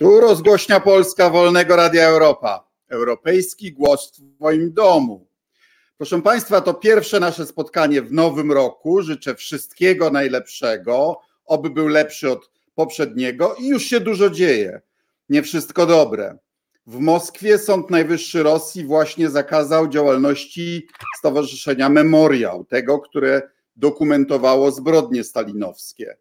Tu rozgłośnia Polska Wolnego Radia Europa. Europejski głos w Twoim domu. Proszę Państwa, to pierwsze nasze spotkanie w nowym roku. Życzę wszystkiego najlepszego, oby był lepszy od poprzedniego i już się dużo dzieje. Nie wszystko dobre. W Moskwie Sąd Najwyższy Rosji właśnie zakazał działalności Stowarzyszenia Memoriał, tego, które dokumentowało zbrodnie stalinowskie.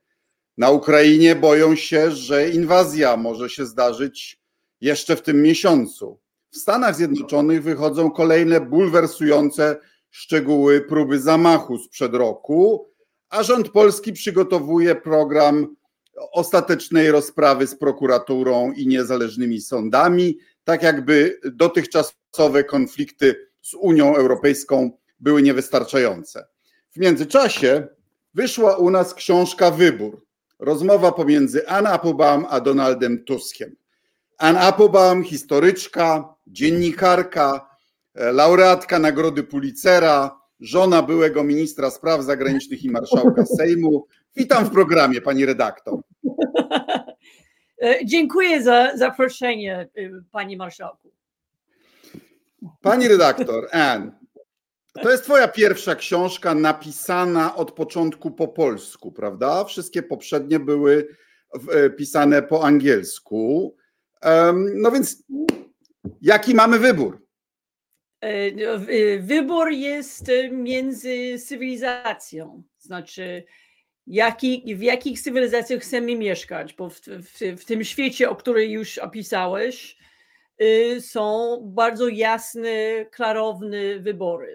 Na Ukrainie boją się, że inwazja może się zdarzyć jeszcze w tym miesiącu. W Stanach Zjednoczonych wychodzą kolejne bulwersujące szczegóły próby zamachu sprzed roku, a rząd polski przygotowuje program ostatecznej rozprawy z prokuraturą i niezależnymi sądami, tak jakby dotychczasowe konflikty z Unią Europejską były niewystarczające. W międzyczasie wyszła u nas książka Wybór rozmowa pomiędzy Ann Applebaum a Donaldem Tuskiem. Ann Applebaum, historyczka, dziennikarka, e, laureatka Nagrody Pulitzera, żona byłego ministra spraw zagranicznych i marszałka Sejmu. Witam w programie, pani redaktor. E, dziękuję za zaproszenie, e, panie marszałku. Pani redaktor, Ann, to jest twoja pierwsza książka napisana od początku po polsku, prawda? Wszystkie poprzednie były e, pisane po angielsku. No więc jaki mamy wybór? E, no, wybór jest między cywilizacją, znaczy jaki, w jakich cywilizacjach chcemy mieszkać, bo w, w, w tym świecie, o którym już opisałeś, są bardzo jasne, klarowne wybory.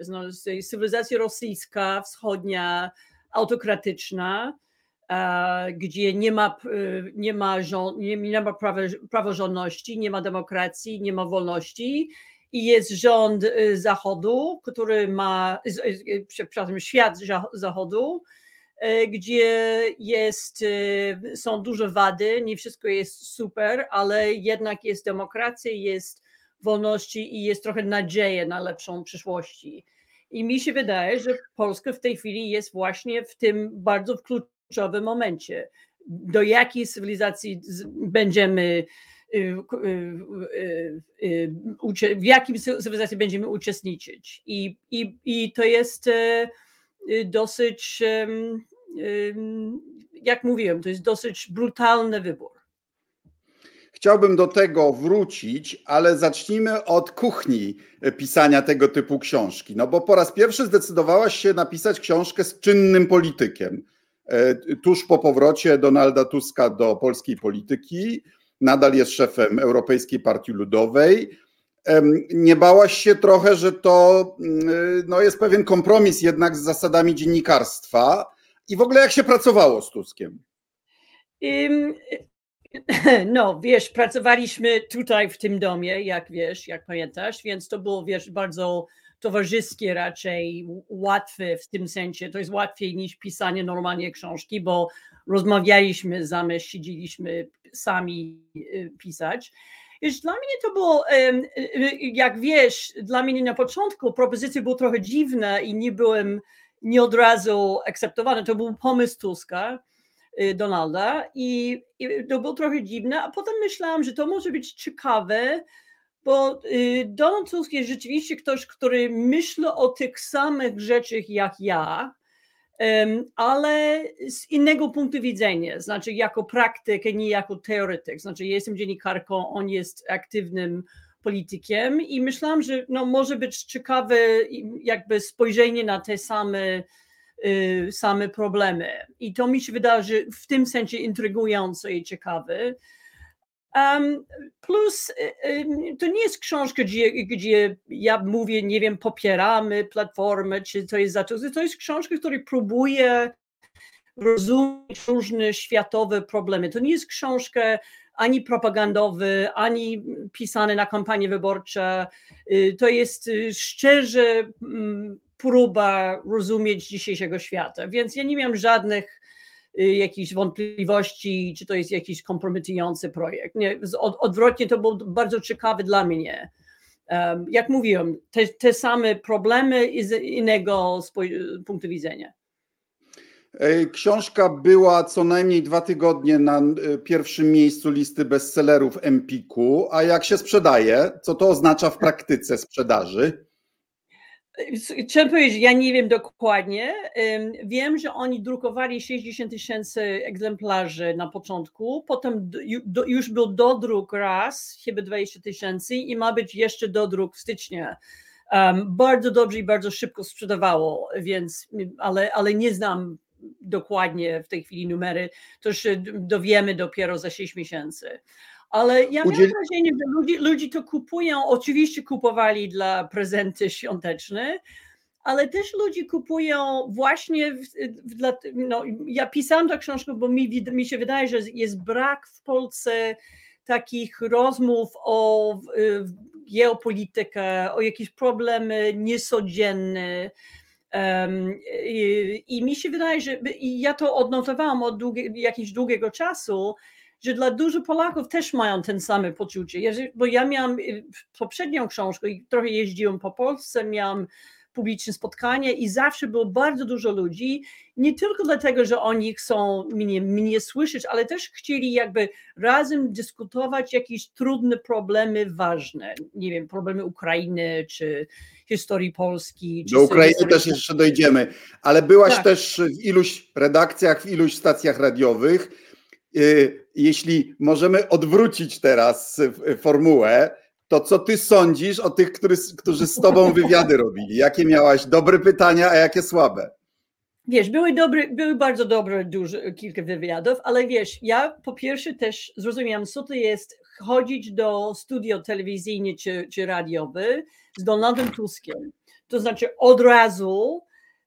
Cywilizacja rosyjska, wschodnia, autokratyczna, gdzie nie ma, y, nie ma, rząd, nie, nie ma praworządności, nie ma demokracji, nie ma wolności i jest rząd y, Zachodu, który ma, przepraszam, świat Zachodu, gdzie jest, e, są duże wady, nie wszystko jest super, ale jednak jest demokracja, jest wolności i jest trochę nadzieja na lepszą przyszłości. I mi się wydaje, że Polska w tej chwili jest właśnie w tym bardzo kluczowym momencie. Do jakiej cywilizacji będziemy, y, y, y, w jakim cywilizacji będziemy uczestniczyć. I, i, i to jest e, dosyć, jak mówiłem, to jest dosyć brutalny wybór. Chciałbym do tego wrócić, ale zacznijmy od kuchni pisania tego typu książki. No bo po raz pierwszy zdecydowałaś się napisać książkę z czynnym politykiem. E, tuż po powrocie Donalda Tuska do polskiej polityki, nadal jest szefem Europejskiej Partii Ludowej. Nie bałaś się trochę, że to mm, no, jest pewien kompromis jednak z zasadami dziennikarstwa i w ogóle jak się pracowało z Tuskiem? No, wiesz, pracowaliśmy tutaj w tym domie, jak wiesz, jak pamiętasz, więc to było, wiesz, bardzo towarzyskie raczej, łatwe w tym sensie. To jest łatwiej niż pisanie normalnie książki, bo rozmawialiśmy zamiast siedzieliśmy sami y, pisać. Wiesz, dla mnie to było, jak wiesz, dla mnie na początku propozycja była trochę dziwna i nie byłem nie od razu akceptowany. To był pomysł Tuska, y, Donalda i, to było trochę dziwne, a potem myślałam, że to może być ciekawe, bo y, Donald Tusk jest rzeczywiście ktoś, który myśli o tych samych rzeczach jak ja, ale z innego punktu widzenia, znaczy jako praktyk, nie jako teoretyk. Znaczy, ja jestem dziennikarką, on jest aktywnym politykiem i myślałam, że no, może być ciekawe jakby spojrzenie na te same, y, same problemy. I to mi się wydaje w tym sensie intrygujące i ciekawe. Plus um, to nie jest książka, gdzie, gdzie ja mówię, nie wiem, popieramy platformę, czy to jest za to. To jest książka, która próbuje rozumieć różne światowe problemy. To nie jest książka ani propagandowy, ani pisane na kampanię wyborcze. Y, to jest y, szczerze mm, próba rozumieć dzisiejszego świata. Więc ja nie miałam żadnych Y, jakichś wątpliwości, czy to jest jakiś kompromitujący projekt. Nie, od, odwrotnie to był bardzo ciekawy dla mnie. Um, jak mówiłem, te, te same problemy z innego punktu widzenia. Książka była co najmniej dwa tygodnie na e, pierwszym miejscu listy bestsellerów Empiku. A jak się sprzedaje? Co to oznacza w praktyce sprzedaży? Chciałem powiedzieć, ja nie wiem dokładnie. Wiem, że oni drukowali 60 tysięcy egzemplarzy na początku, potem już był dodruk raz, chyba 20 tysięcy i ma być jeszcze dodruk w styczniu. bardzo dobrze i bardzo szybko sprzedawało, więc, ale, ale nie znam dokładnie w tej chwili numery, to się dowiemy dopiero za 6 miesięcy. Ale ja mam Udziel... wrażenie, że ludzie, ludzie to kupują, oczywiście kupowali dla prezenty świąteczne, ale też ludzie kupują właśnie, w, w, dla, no, ja pisałam tę książkę, bo mi, mi się wydaje, że jest brak w Polsce takich rozmów o geopolitykę, o jakieś problemy niecodzienne, Um, i, i, mi się wydaje, że i ja to odnotowałam od długie, jakiegoś długiego czasu, że dla dużo Polaków też mają ten same poczucie. Bo ja miałam y, poprzednią książkę i trochę jeździłam po Polsce, miałam publiczne spotkanie i zawsze było bardzo dużo ludzi, nie tylko dlatego, że oni chcą mnie, mnie słyszeć, ale też chcieli jakby razem dyskutować jakieś trudne problemy ważne, nie wiem, problemy Ukrainy czy historii Polski. Do Ukrainy też jeszcze dojdziemy, ale byłaś tak. też w iluś redakcjach, w iluś stacjach radiowych. Y, jeśli możemy odwrócić teraz formułę, to co ty sądzisz o tych, którzy, którzy z tobą wywiady robili? Jakie miałaś dobre pytania, a jakie słabe? Wiesz, były, dobre, były bardzo dobre dużo, kilka wywiadów, ale wiesz, ja po pierwsze też zrozumiałam, co to jest chodzić do studio telewizyjne czy, czy radiowe z Donaldem Tuskiem. To znaczy od razu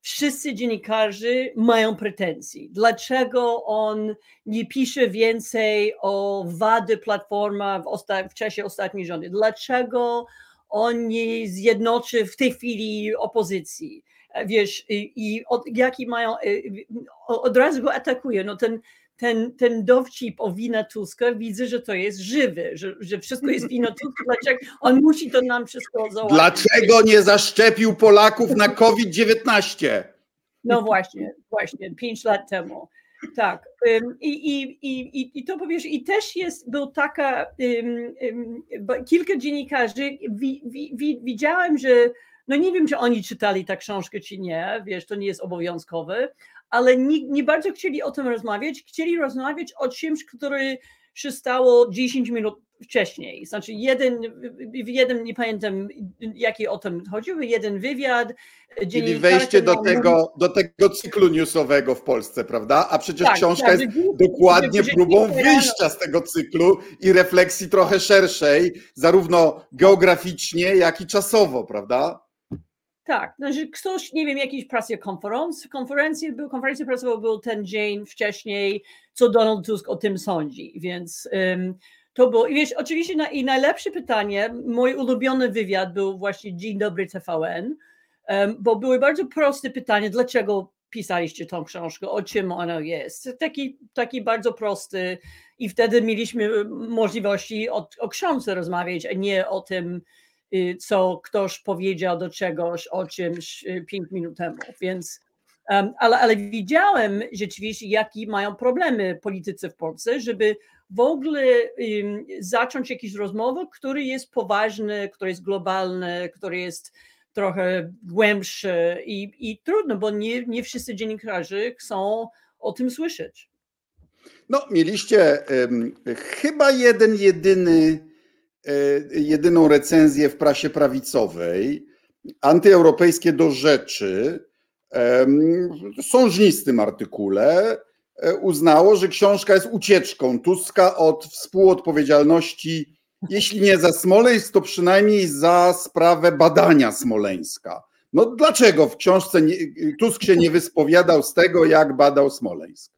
wszyscy dziennikarze mają pretensje. Dlaczego on nie pisze więcej o wady Platforma w, osta- w czasie ostatniej rządy? Dlaczego on nie zjednoczy w tej chwili opozycji? Wiesz, i, i od, jaki mają, od razu go atakuje. No ten, ten, ten dowcip o wina Tuska, widzę, że to jest żywy, że, że wszystko jest wino Tuska, dlaczego on musi to nam wszystko załatwić. Dlaczego nie zaszczepił Polaków na COVID-19? No właśnie, właśnie, pięć lat temu. Tak. I, i, i, i to powiesz, i też jest, był taka, um, um, kilka dziennikarzy, wi, wi, widziałem, że, no nie wiem, czy oni czytali tę książkę, czy nie, wiesz, to nie jest obowiązkowe, ale nie, nie bardzo chcieli o tym rozmawiać. Chcieli rozmawiać o czymś, który się stało 10 minut wcześniej. Znaczy jeden, jeden nie pamiętam jaki o tym chodził, jeden wywiad. Czyli wejście do tego, do tego cyklu newsowego w Polsce, prawda? A przecież tak, książka tak, jest dokładnie próbą wyjścia z tego cyklu i refleksji trochę szerszej, zarówno geograficznie, jak i czasowo, prawda? Tak, znaczy ktoś, nie wiem, jakiś pracuje konferencji, konferencję, był, konferencję prasową był ten dzień wcześniej, co Donald Tusk o tym sądzi, więc um, to było, i wiesz, oczywiście na, i najlepsze pytanie, mój ulubiony wywiad był właśnie Dzień Dobry TVN, um, bo były bardzo proste pytanie, dlaczego pisaliście tą książkę, o czym ona jest. Taki, taki bardzo prosty i wtedy mieliśmy możliwości o, o książce rozmawiać, a nie o tym, co ktoś powiedział do czegoś o czymś y, pięć minut temu. Więc, ale, ale widziałem rzeczywiście, jakie mają problemy politycy w Polsce, żeby w ogóle zacząć jakąś rozmowę, który jest poważny, który jest globalny, który jest trochę głębszy i, i trudno, bo nie, nie wszyscy dziennikarze chcą o tym słyszeć. No, mieliście um, chyba jeden, jedyny jedyną recenzję w prasie prawicowej, antyeuropejskie do rzeczy, sążnistym artykule e, uznało, że książka jest ucieczką Tuska od współodpowiedzialności, jeśli nie za Smoleńsk, to przynajmniej za sprawę badania Smoleńska. No dlaczego w książce nie, Tusk się nie wyspowiadał z tego, jak badał Smoleńsk?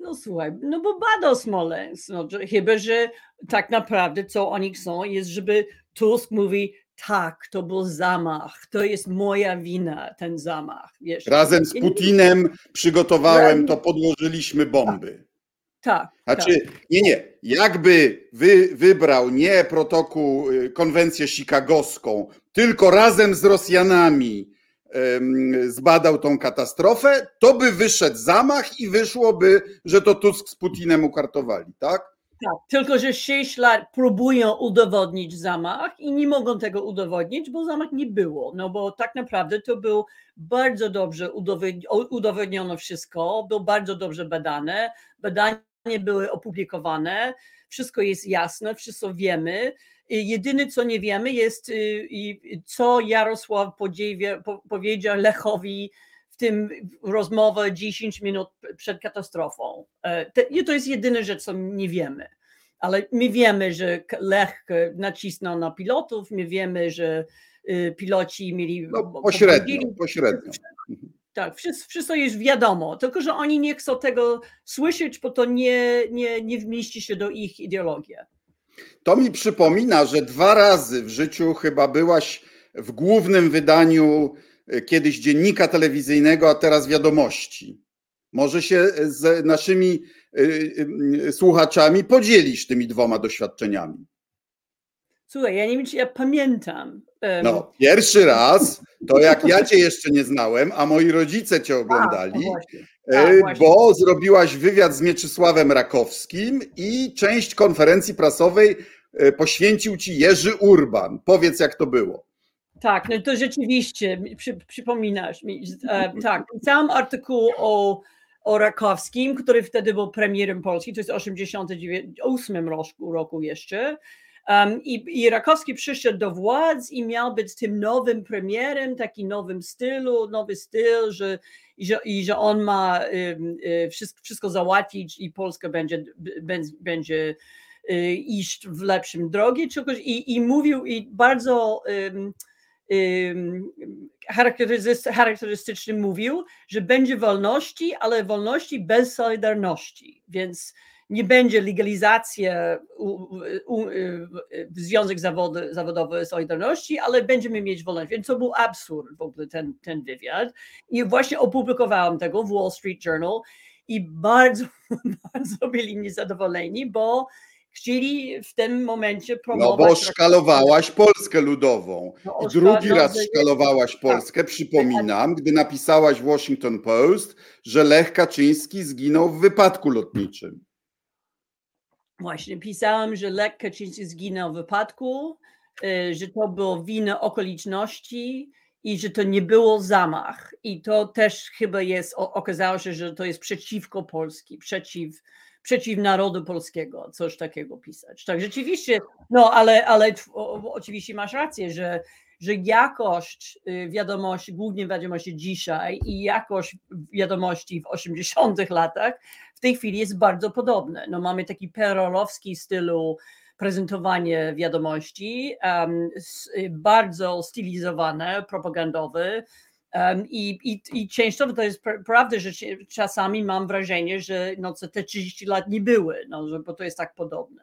No słuchaj, no bo badał Smoleńsk, no, chyba, że tak naprawdę co oni chcą jest, żeby Tusk mówi tak, to był zamach, to jest moja wina, ten zamach. Wiesz. Razem z Putinem przygotowałem to, podłożyliśmy bomby. Tak. Znaczy, tak. nie, nie. Jakby wy, wybrał nie protokół, y, konwencję chicagowską, tylko razem z Rosjanami zbadał tą katastrofę, to by wyszedł zamach i wyszłoby, że to Tusk z Putinem ukartowali, tak? Tak, tylko że 6 lat próbują udowodnić zamach i nie mogą tego udowodnić, bo zamach nie było. No bo tak naprawdę to był bardzo dobrze udowodniono wszystko, było bardzo dobrze badane, badania były opublikowane, wszystko jest jasne, wszystko wiemy. Jedyne, co nie wiemy, jest, y, co Jarosław powiedział Lechowi w tym rozmowę 10 minut przed katastrofą. E, to jest jedyna rzecz, co nie wiemy. Ale my wiemy, że Lech nacisnął na pilotów, my wiemy, że y, piloci mieli. No, pośrednio, pośrednio. Tak, wszystko, wszystko jest wiadomo, tylko że oni nie chcą tego słyszeć, bo to nie, nie, nie wmieści się do ich ideologii. To mi przypomina, że dwa razy w życiu chyba byłaś w głównym wydaniu e, kiedyś dziennika telewizyjnego, a teraz wiadomości. Może się z naszymi e, e, słuchaczami podzielisz tymi dwoma doświadczeniami. Słuchaj, ja nie wiem, czy ja pamiętam. No, pierwszy raz, to jak ja cię jeszcze nie znałem, a moi rodzice cię oglądali, a, no właśnie. Tak, bo zrobiłaś wywiad z Mieczysławem Rakowskim i część konferencji prasowej E, poświęcił ci Jerzy Urban. Powiedz, jak to było. Tak, no to rzeczywiście, przy, przypominasz mi. E, tak, pisałam artykuł o, o Rakowskim, który wtedy był premierem Polski, to jest w 1988 roku, roku jeszcze. Um, i, I Rakowski przyszedł do władz i miał być tym nowym premierem, taki nowym stylu, nowy styl, że, i, że, i że on ma um, wszystko, wszystko załatwić i Polska będzie, będzie Y, iść w lepszym drogi czegoś i, i mówił i bardzo um, mówił, że będzie wolności, ale wolności bez solidarności, więc nie będzie legalizacji w Związek Zawody, Zawodowy Solidarności, ale będziemy mieć wolność. Więc to był absurd w ogóle ten, ten wywiad. I właśnie opublikowałam tego w Wall Street Journal i bardzo, bardzo byli niezadowoleni, bo chcieli w tym momencie promować. No bo szkalowałaś Polskę Ludową. No, Drugi raz szkalowałaś tak. Polskę, tak. przypominam, gdy napisałaś w Washington Post, że Lech Kaczyński zginął w wypadku lotniczym. Właśnie, pisałam, że Lech Kaczyński zginął w wypadku, y, że to było wina okoliczności i że to nie było zamach. I to też chyba jest, okazało się, że to jest przeciwko Polski, przeciw przeciw narodu polskiego, coś takiego pisać. Tak, rzeczywiście, no ale, ale oczywiście masz rację, że, że jakość y, wiadomości, głównie wiadomości dzisiaj i jakość wiadomości w 80 latach w tej chwili jest bardzo podobne. No mamy taki perolowski stylu prezentowanie wiadomości, um, bardzo stylizowane, propagandowy, i, i, I często to jest prawda, że czasami mam wrażenie, że no, te 30 lat nie były, no, bo to jest tak podobne.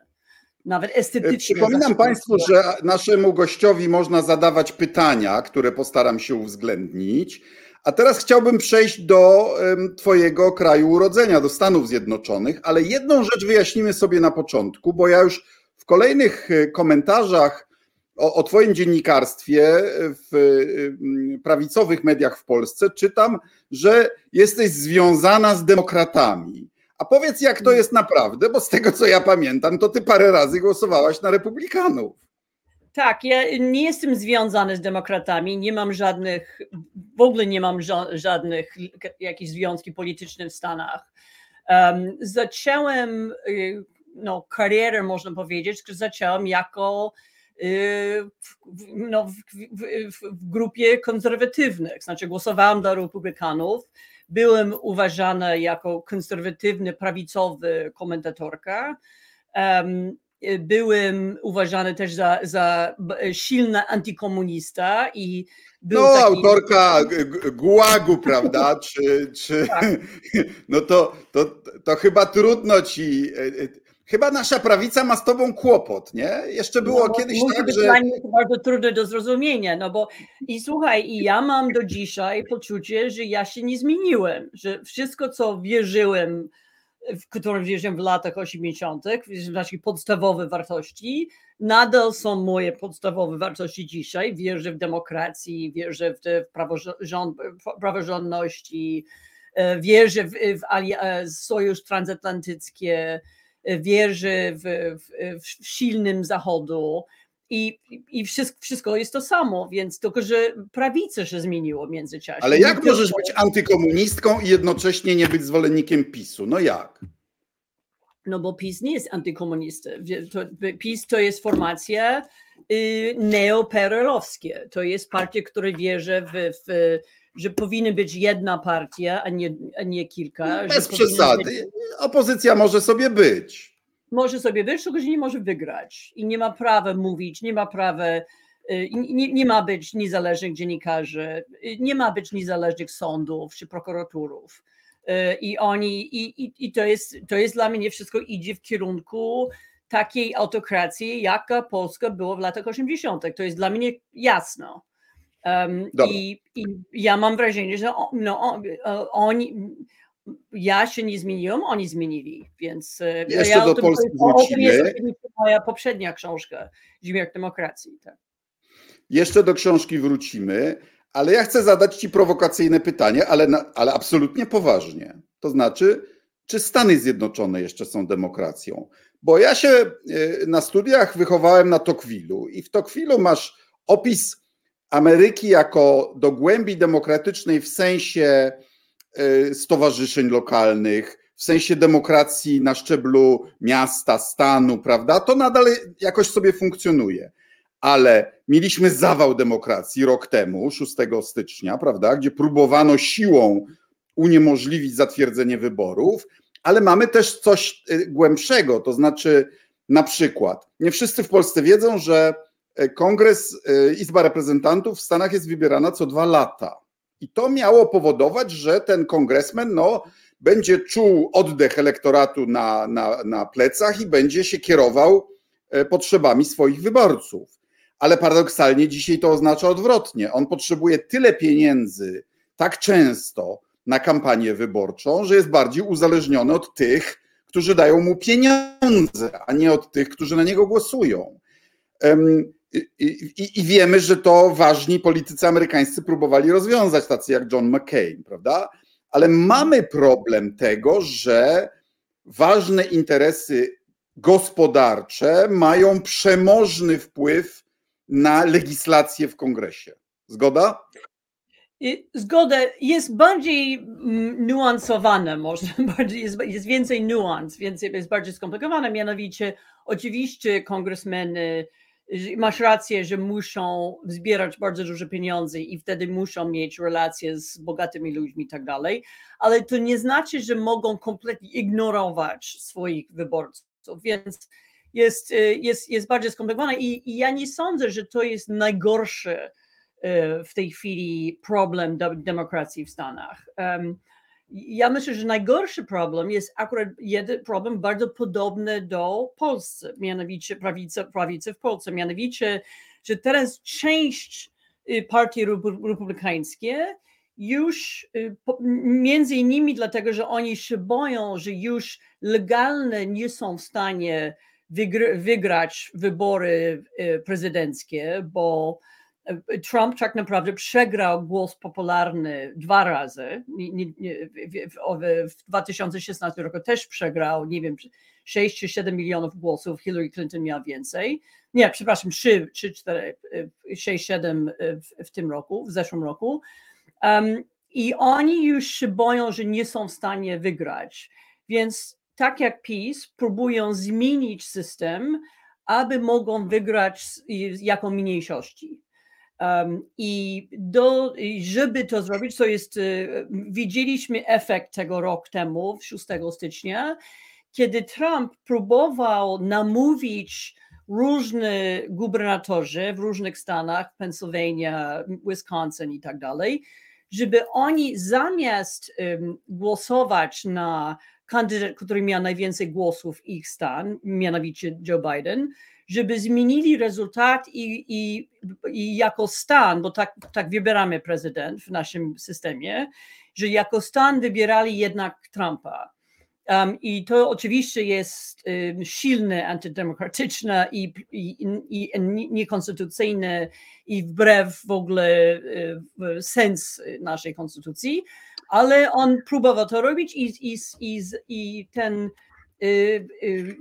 Nawet estetycznie. Przypominam Państwu, że naszemu gościowi można zadawać pytania, które postaram się uwzględnić. A teraz chciałbym przejść do Twojego kraju urodzenia, do Stanów Zjednoczonych, ale jedną rzecz wyjaśnimy sobie na początku, bo ja już w kolejnych e, komentarzach o, o Twoim dziennikarstwie w y, prawicowych mediach w Polsce czytam, że jesteś związana z demokratami. A powiedz, jak to jest naprawdę, bo z tego co ja pamiętam, to ty parę razy głosowałaś na republikanów. Tak, ja nie jestem związany z demokratami, nie mam żadnych, w ogóle nie mam żadnych jakichś związki polityczne w Stanach. Um, zacząłem y, no, karierę, można powiedzieć, zacząłem jako Y, no, w, w, w, grupie konserwatywnych, znaczy głosowałam dla republikanów, byłem uważana jako konserwatywny, prawicowy komentatorka. Um, byłem uważany też za, za silny antykomunista i był no, taki... autorka Gułagu, prawda? czy, czy... Tak. No to, to, to chyba trudno ci e, e, Chyba nasza prawica ma z tobą kłopot, nie? Jeszcze było no, kiedyś tak, że... jest bardzo trudne do zrozumienia, no bo i słuchaj, i ja mam do dzisiaj poczucie, że ja się nie zmieniłem, że wszystko, co wierzyłem w którym wierzę w latach 80., znaczy podstawowe wartości, nadal są moje podstawowe wartości dzisiaj. Wierzę w demokracji, wierzę w, w praworząd, praworządności, e, wierzę w, w, w sojusz transatlantyckie, e, wierzę w, w, w silnym Zachodu. I, i wszystko, wszystko jest to samo, więc tylko, że prawica się zmieniło w międzyczasie. Ale jak możesz być antykomunistką i jednocześnie nie być zwolennikiem PiSu? No jak? No bo PiS nie jest antykomunistą. PiS to jest formacja y, neoperelowskie. To jest partia, która wierzy w, w że powinna być jedna partia, a nie, a nie kilka. Bez przesady. Być... Opozycja może sobie być. Może sobie być, tylko że nie może wygrać. I nie ma prawa mówić, nie ma prawa y, nie, nie, ma być niezależnych dziennikarzy, y, nie ma być niezależnych sądów czy prokuratorów. Y, i oni, i, i, i to, jest, to jest dla mnie wszystko idzie w kierunku takiej autokracji, jaka Polska była w latach 80. To jest dla mnie jasno. Um, i, i, ja mam wrażenie, że no, oni, ja się nie zmieniłam, oni zmienili, więc y, Jeszcze ja do Polski wrócimy. jest moja poprzednia książka, Ziemiak Demokracji. Tak. Jeszcze do książki wrócimy. Ale ja chcę zadać Ci prowokacyjne pytanie, ale, na, ale absolutnie poważnie. To znaczy, czy Stany Zjednoczone jeszcze są demokracją? Bo ja się y, na studiach wychowałem na Tocqueville'u i w Tocqueville'u masz opis Ameryki jako do głębi demokratycznej w sensie stowarzyszeń lokalnych, w sensie demokracji na szczeblu miasta, stanu, prawda? To nadal jakoś sobie funkcjonuje ale mieliśmy zawał demokracji rok temu, 6 stycznia, prawda, gdzie próbowano siłą uniemożliwić zatwierdzenie wyborów, ale mamy też coś y, głębszego, to znaczy na przykład, nie wszyscy w Polsce wiedzą, że y, Kongres, Izba Reprezentantów w Stanach jest wybierana co dwa lata. I to miało powodować, że ten kongresmen no, będzie czuł oddech elektoratu na, na, na plecach i będzie się kierował potrzebami swoich wyborców ale paradoksalnie dzisiaj to oznacza odwrotnie. On potrzebuje tyle pieniędzy tak często na kampanię wyborczą, że jest bardziej uzależniony od tych, którzy dają mu pieniądze, a nie od tych, którzy na niego głosują. I, i, wiemy, że to ważni politycy amerykańscy próbowali rozwiązać, tacy jak John McCain, prawda? Ale mamy problem tego, że ważne interesy gospodarcze mają przemożny wpływ na legislację w kongresie. Zgoda? Zgoda jest bardziej mm, nuansowana, może bardziej, jest, jest więcej nuans, więcej, jest bardziej skomplikowana. Mianowicie, oczywiście, kongresmeny, masz rację, że muszą zbierać bardzo duże pieniądze i wtedy muszą mieć relacje z bogatymi ludźmi i tak dalej, ale to nie znaczy, że mogą kompletnie ignorować swoich wyborców. Więc jest, y, jest, jest bardziej skomplikowana i, i ja nie sądzę, że to jest najgorszy y, w tej chwili problem demokracji w Stanach. Ja myślę, że najgorszy problem jest akurat jeden problem bardzo podobny do Polski, mianowicie prawicy, prawicy w Polsce, mianowicie, że teraz część y, partii republikańskie już między innymi dlatego, że oni się boją, że już legalne nie są w stanie wygrać wybory y, prezydenckie, bo y, Trump tak naprawdę przegrał głos popularny dwa razy. W 2016 roku też przegrał, nie wiem, 6 czy 7 milionów głosów. Hillary Clinton miała więcej. Nie, przepraszam, 3, 3 4, 6, 7 w, w tym roku, w zeszłym roku. Um, I oni już się boją, że nie są w stanie wygrać. Więc tak jak PiS, próbują zmienić system, aby mogą wygrać jako mniejszości. I do, żeby to zrobić, co jest, y, widzieliśmy efekt tego rok temu, 6 stycznia, kiedy Trump próbował namówić różne gubernatorzy w różnych stanach, Pennsylvania, Wisconsin i tak dalej, żeby oni zamiast głosować na kandydat, który miał najwięcej głosów ich stan, mianowicie Joe Biden, żeby zmienili rezultat i, i, i jako stan, bo tak, tak wybieramy prezydent w naszym systemie, że jako stan wybierali jednak Trumpa. Um, I to oczywiście jest um, silne, antydemokratyczne i, i, i, niekonstytucyjne i wbrew w ogóle um, sens naszej konstytucji, ale on próbował to robić i, i, i, i ten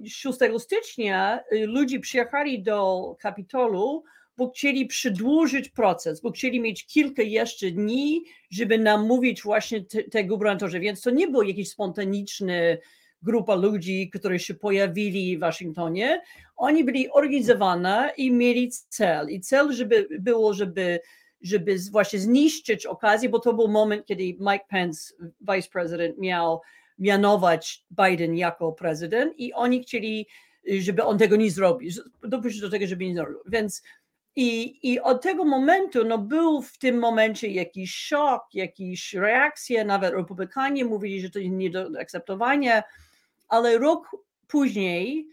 6 stycznia ludzie przyjechali do Kapitolu bo chcieli przedłużyć proces, bo chcieli mieć kilka jeszcze dni, żeby namówić właśnie te, te. Więc to nie było jakieś spontaniczne grupa ludzi, którzy się pojawili w Waszyngtonie. Oni byli organizowana i mieli cel. I cel żeby, było, żeby, żeby właśnie zniszczyć okazję, bo to był moment, kiedy Mike Pence, vice president, miał mianować Biden jako prezydent i oni chcieli, żeby on tego nie zrobił, dopuścić do tego, żeby nie zrobił. Więc i, I od tego momentu no, był w tym momencie jakiś szok, jakieś reakcje, nawet Republikanie mówili, że to jest nie do akceptowania, ale rok później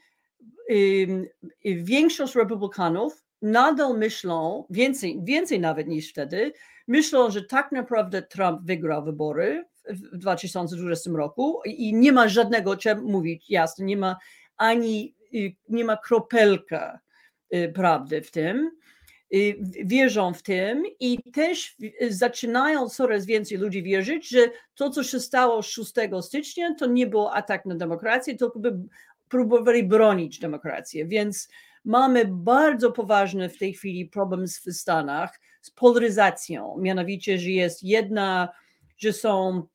większość Republikanów nadal myślą, więcej, więcej nawet niż wtedy, myślą, że tak naprawdę Trump wygrał wybory w 2020 roku i nie ma żadnego, czym mówić jasno, nie ma ani, y, nie ma kropelka y, prawdy w tym. Y, wierzą w tym i też zaczynają coraz więcej ludzi wierzyć, że to, co się stało 6 stycznia, to nie był atak na demokrację, tylko by próbowali bronić demokrację. Więc mamy bardzo poważny w tej chwili problem w Stanach z polaryzacją, mianowicie, że jest jedna, że są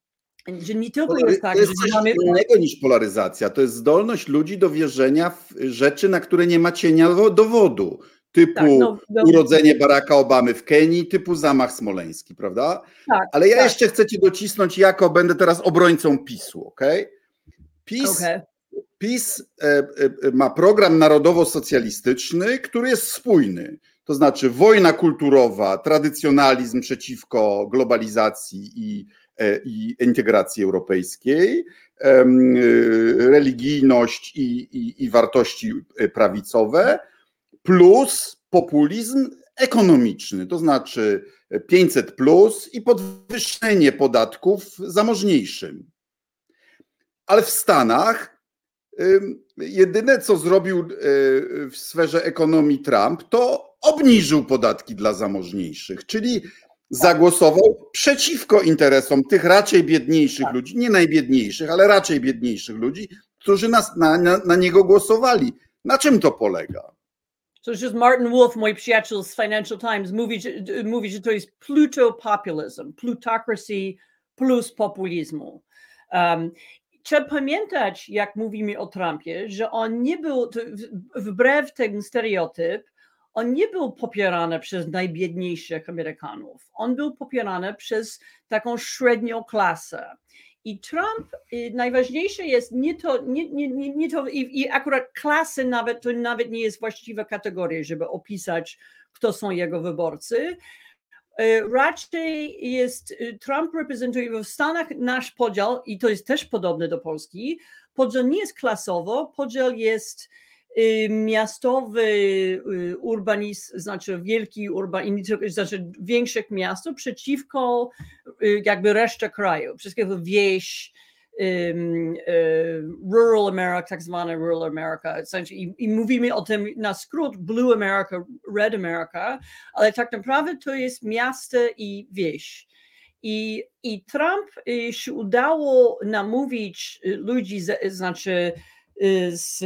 że nie tylko jest tak, to jest że mamy... innego niż polaryzacja. To jest zdolność ludzi do wierzenia w rzeczy, na które nie ma cienia dowodu typu tak, no, no, urodzenie Baracka Obamy w Kenii, typu zamach smoleński, prawda? Tak, Ale ja tak. jeszcze chcę docisnąć, jako będę teraz obrońcą PiSu, ok? PiS, okay. PiS e, e, ma program narodowo-socjalistyczny, który jest spójny. To znaczy wojna kulturowa, tradycjonalizm przeciwko globalizacji i, e, i integracji europejskiej, e, religijność i, i, i wartości prawicowe plus populizm ekonomiczny, to znaczy 500 plus i podwyższenie podatków zamożniejszym. Ale w Stanach jedyne, co zrobił w sferze ekonomii Trump, to obniżył podatki dla zamożniejszych, czyli zagłosował przeciwko interesom tych raczej biedniejszych tak. ludzi, nie najbiedniejszych, ale raczej biedniejszych ludzi, którzy nas, na, na, na niego głosowali. Na czym to polega? So it's just Martin Wolf, mój przyjaciel z Financial Times, mówi, że, mówi, że to jest plutopopulizm, plutocracy plus populizmu. Um, trzeba pamiętać, jak mówimy o Trumpie, że on nie był, wbrew ten stereotyp, on nie był popierany przez najbiedniejszych Amerykanów. On był popierany przez taką średnią klasę. I Trump, y, najważniejsze jest nie to, nie, nie, nie, nie to i, i, akurat klasy nawet, to nawet nie jest właściwa kategoria, żeby opisać, kto są jego wyborcy. Y, raczej jest, y, Trump reprezentuje w Stanach nasz podział, i to jest też podobne do Polski, podział nie jest klasowo, podział jest miastowy y, urbanizm, znaczy wielki urbanizm, znaczy większych miast przeciwko y, jakby reszcie kraju, wszystkiego wieś, rural America, tak zwane rural America. I, I, mówimy o tym na skrót Blue America, Red America, ale tak naprawdę to jest miasto i wieś. I, i Trump się udało namówić ludzi, znaczy Y, z,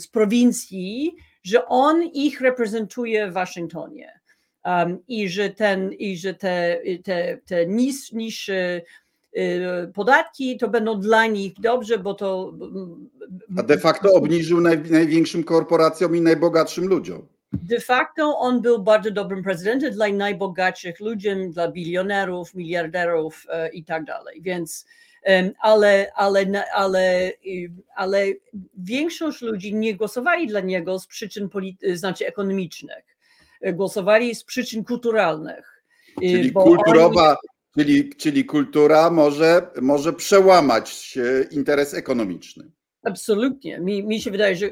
z prowincji, że on ich reprezentuje w Waszyngtonie. Um, I że, ten, i że te, te, te nis, niższe y, podatki to będą dla nich dobrze, bo to. A de facto obniżył naj, największym korporacjom i najbogatszym ludziom. De facto on był bardzo dobrym prezydentem dla najbogatszych ludzi, dla bilionerów, miliarderów e, i tak dalej. Więc ale, ale, ale, ale większość ludzi nie głosowali dla niego z przyczyn polity- znaczy ekonomicznych. Głosowali z przyczyn kulturalnych. Czyli kulturowa, czyli, czyli kultura może, może przełamać interes ekonomiczny. Absolutnie. Mi, mi się wydaje, że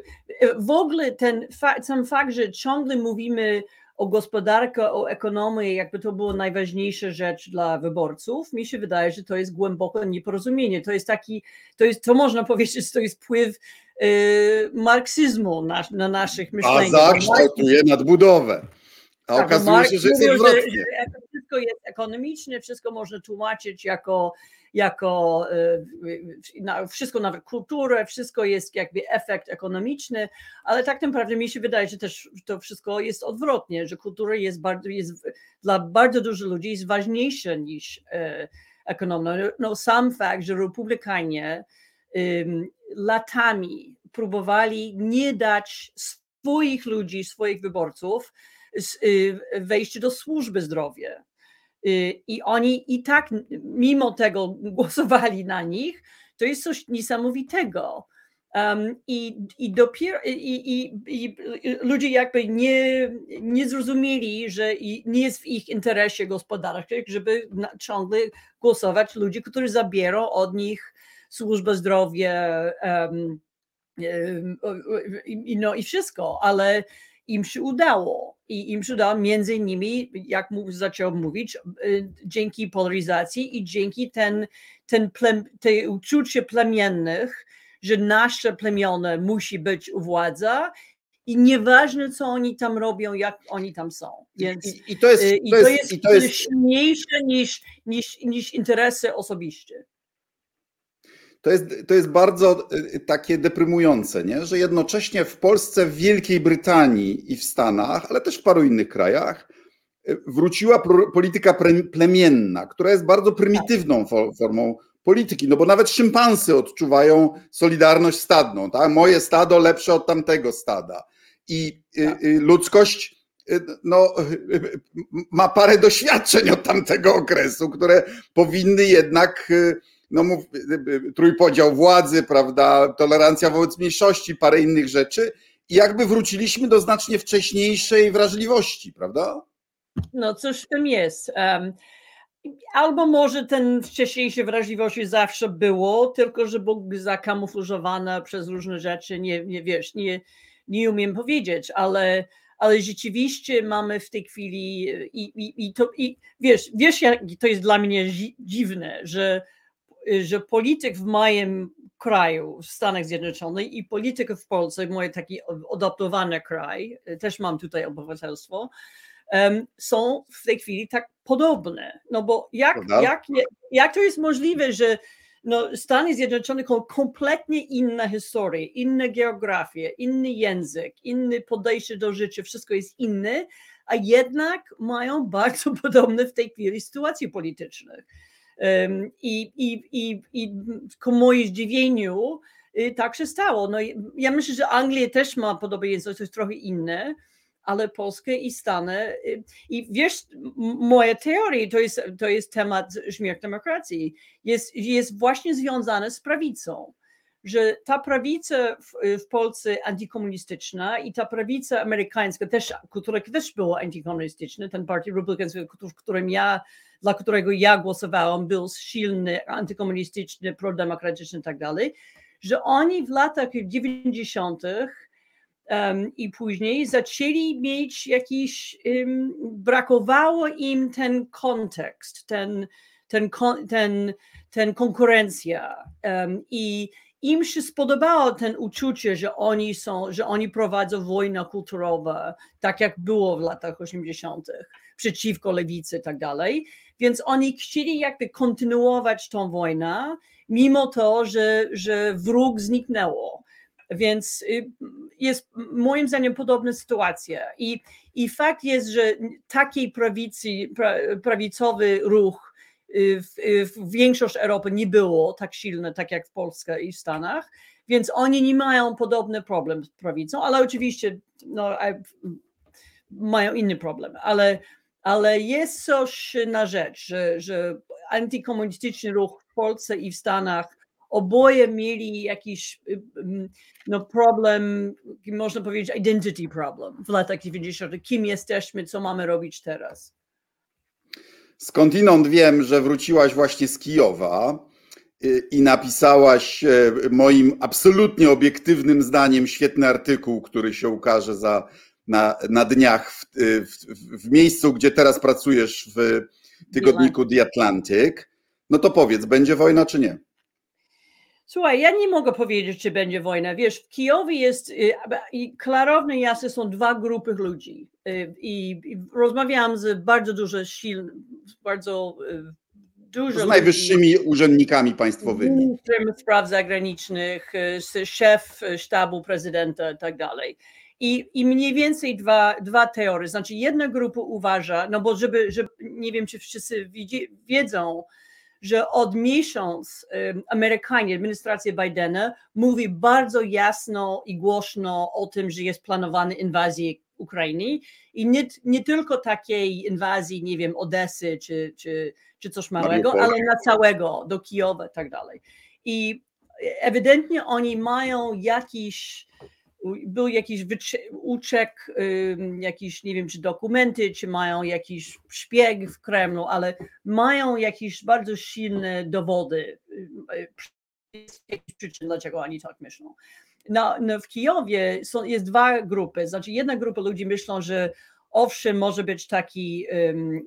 w ogóle ten fa- sam fakt, że ciągle mówimy o gospodarkę, o ekonomię, jakby to było najważniejsza rzecz dla wyborców, mi się wydaje, że to jest głębokie nieporozumienie. To jest taki, to jest, to można powiedzieć, że to jest wpływ y, marksyzmu na, na naszych myśleniach. A zakształtuje nadbudowę. A tak, okazuje się, że jest odwrotnie. Że, że wszystko jest ekonomiczne, wszystko można tłumaczyć jako jako e, wszystko, nawet kulturę, wszystko jest jakby efekt ekonomiczny, ale tak naprawdę mi się wydaje, że też to wszystko jest odwrotnie, że kultura jest, bardzo, jest dla bardzo dużo ludzi jest ważniejsza niż e, ekonomia. No, sam fakt, że republikanie latami próbowali nie dać swoich ludzi, swoich wyborców y, wejść do służby zdrowia I oni i tak, mimo tego, głosowali na nich. To jest coś niesamowitego. Um, i, I dopiero i, i, i, ludzie jakby nie, nie zrozumieli, że nie jest w ich interesie gospodarczym, żeby ciągle głosować ludzi, którzy zabiorą od nich służbę zdrowia um, no i wszystko, ale im się udało i im się udało między innymi, jak zaczął mówić, y, dzięki polaryzacji i dzięki ten, ten plem, tej uczucie plemiennych, że nasze plemione musi być u władza i nieważne, co oni tam robią, jak oni tam są. Więc, I, i to jest, y, i to jest, jest, i to jest silniejsze niż, niż, niż interesy osobiste to jest, to jest bardzo y, takie deprymujące, nie? że jednocześnie w Polsce, w Wielkiej Brytanii i w Stanach, ale też w paru innych krajach, y, wróciła polityka plemienna, która jest bardzo prymitywną formą polityki, no bo nawet szympansy odczuwają solidarność stadną. Tak? Moje stado lepsze od tamtego stada. I y, tak. ludzkość no, ma parę doświadczeń od tamtego okresu, które powinny jednak no mów, trójpodział władzy, prawda, tolerancja wobec mniejszości, parę innych rzeczy i jakby wróciliśmy do znacznie wcześniejszej wrażliwości, prawda? No cóż w tym jest. Um, albo może ten wcześniejsze wrażliwości zawsze było, tylko że było zakamuflowane przez różne rzeczy, nie, nie wiesz, nie, nie umiem powiedzieć, ale ale rzeczywiście mamy w tej chwili i, i, i to i wiesz, wiesz jak to jest dla mnie dziwne, że że polityk w moim kraju, w Stanach Zjednoczonych i polityk w Polsce, mój taki adoptowany kraj, y, też mam tutaj obywatelstwo, są w tej chwili tak podobne. No bo jak, jak, jak to jest możliwe, że no, Stany Zjednoczone mają kompletnie inna historia, inna geografia, inny język, inny podejście do życia, wszystko jest inne, a jednak mają bardzo podobne w tej chwili sytuacje polityczne. I, i, i, i ku mojemu zdziwieniu y, tak się stało. No, ja myślę, że Anglia też ma to jest trochę inne, ale Polskę i Stany. Y, I wiesz, moja teoria to jest, to jest temat śmierci demokracji. Jest, jest właśnie związane z prawicą że ta prawica w, w, Polsce antykomunistyczna i ta prawica amerykańska, też, która też była antykomunistyczna, ten partii republikański, w którym ja, dla którego ja głosowałam, był silny, antykomunistyczny, prodemokratyczny i tak dalej, że oni w latach 90. Um, i później zaczęli mieć jakiś, um, brakowało im ten kontekst, ten, ten, ten, ten konkurencja um, i im się spodobało ten uczucie, że oni są, że oni prowadzą wojnę kulturową, tak jak było w latach 80. przeciwko lewicy i tak dalej. Więc oni chcieli jakby kontynuować tą wojnę, mimo to, że, że wróg zniknęło. Więc y, jest moim zdaniem podobna sytuacja. I, i fakt jest, że taki prawicy, prawicowy ruch w, w większość Europy nie było tak silne, tak jak w Polsce i w Stanach, więc oni nie mają podobny problem z prawicą, ale oczywiście no, mają inny problem, ale, ale jest coś na rzecz, że, że antykomunistyczny ruch w Polsce i w Stanach oboje mieli jakiś no, problem, można powiedzieć identity problem w latach 90. Kim jesteśmy, co mamy robić teraz? Skądinąd wiem, że wróciłaś właśnie z Kijowa y, i napisałaś e, moim absolutnie obiektywnym zdaniem świetny artykuł, który się ukaże za na, na dniach w, w, w miejscu, gdzie teraz pracujesz w tygodniku The Atlantic. No to powiedz, będzie wojna czy nie? Słuchaj, ja nie mogę powiedzieć, czy będzie wojna. Wiesz, w Kijowie jest y, i klarowne jasne są dwa grupy ludzi. Y, I, i rozmawiałam z bardzo dużo sił, bardzo y, dużo. Z najwyższymi ludzi, urzędnikami państwowymi. Ministrem spraw zagranicznych, szef sztabu prezydenta i tak dalej. I, I mniej więcej dwa, dwa teorie. Znaczy, jedna grupa uważa, no bo żeby, żeby nie wiem, czy wszyscy widzi, wiedzą, że od miesiąc Amerykanie, administracja Bidena mówi bardzo jasno i głośno o tym, że jest planowana inwazja Ukrainy i nie, nie tylko takiej inwazji, nie wiem, Odesy czy, czy, czy coś małego, ale na całego, do Kijowa i tak dalej. I ewidentnie oni mają jakiś był jakiś uczek, jakiś, nie wiem, czy dokumenty, czy mają jakiś szpieg w Kremlu, ale mają jakieś bardzo silne dowody, przyczyn, dlaczego oni tak myślą. No, no w Kijowie są, jest dwa grupy, znaczy jedna grupa ludzi myślą, że owszem, może być taki,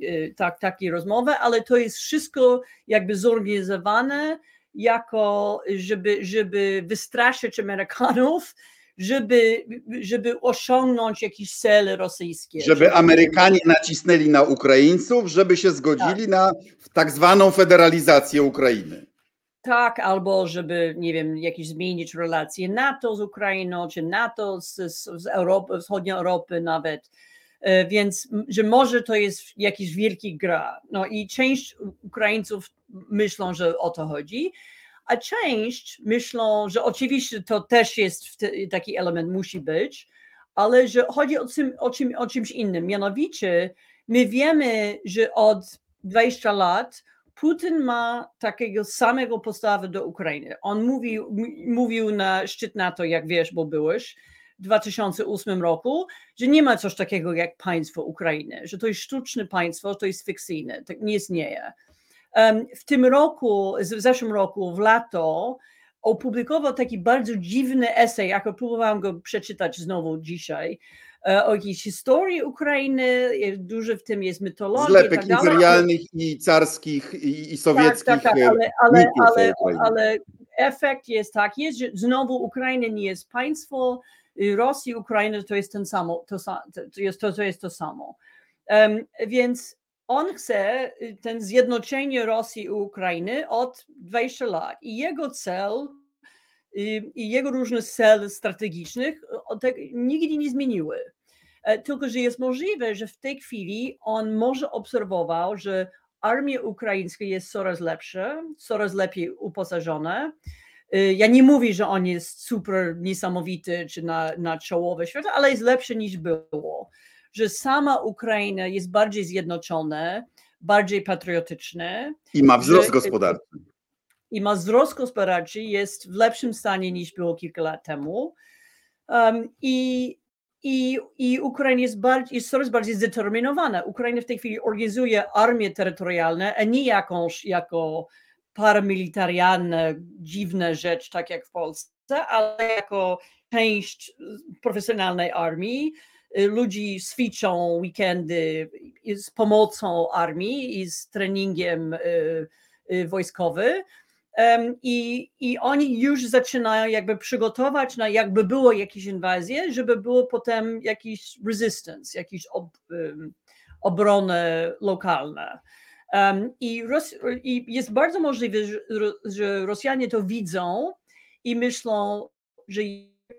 y, tak, taki rozmowa, ale to jest wszystko jakby zorganizowane jako, żeby, żeby wystraszyć Amerykanów, żeby, żeby osiągnąć jakiś cel rosyjski. Żeby Amerykanie nacisnęli na Ukraińców, żeby się zgodzili tak. na tak zwaną federalizację Ukrainy. Tak, albo żeby, nie wiem, jakieś zmienić relacje NATO z Ukrainą, czy NATO z, z Europy, wschodniej Europy nawet. E, więc, że może to jest jakiś wielki gra. No i część Ukraińców myślą, że o to chodzi, a część myślą, że oczywiście to też jest taki element, musi być, ale że chodzi o, tym, o, czym, o czymś innym. Mianowicie, my wiemy, że od 20 lat Putin ma takiego samego postawy do Ukrainy. On mówił, mówił na szczyt NATO, jak wiesz, bo byłeś, w 2008 roku, że nie ma coś takiego jak państwo Ukrainy, że to jest sztuczne państwo, to jest fikcyjne, tak nie istnieje. W tym roku, w zeszłym roku, w lato, opublikował taki bardzo dziwny esej, jako próbowałam go przeczytać znowu dzisiaj, e, o jakiejś historii Ukrainy, dużo w tym jest mitologii. Zlepek tak imperialnych i carskich i, i sowieckich. Tak, tak, tak, ale, ale, ale, ale efekt jest taki, że znowu Ukraina nie jest państwo, Rosja i Ukraina to jest ten samo, to, to, jest, to, to jest to samo. Um, więc on chce y, ten zjednoczenie Rosji i Ukrainy od 20 lat i jego cel y, i jego różne cele strategicznych nigdy nie zmieniły. E, tylko, że jest możliwe, że w tej chwili on może obserwował, że armia ukraińska jest coraz lepsza, coraz lepiej uposażona. Y, ja nie mówię, że on jest super niesamowity czy na, na czołowe świata, ale jest lepszy niż było że sama Ukraina jest bardziej zjednoczona, bardziej patriotyczna. I ma wzrost że, gospodarczy. I ma wzrost gospodarczy, jest w lepszym stanie niż było kilka lat temu. Um, I i, I Ukraina jest, bardziej, jest coraz bardziej zdeterminowana. Ukraina w tej chwili organizuje armię terytorialną, a nie jakąś jako paramilitarialna, dziwna rzecz, tak jak w Polsce, ale jako część profesjonalnej armii, ludzi ćwiczą weekendy z pomocą armii i z treningiem y, y, wojskowym. I, I oni już zaczynają jakby przygotować na jakby było jakieś inwazje, żeby było potem jakiś resistance, jakiś ob, obronę lokalna. Um, i, Ros, I jest bardzo możliwe, że Rosjanie to widzą i myślą, że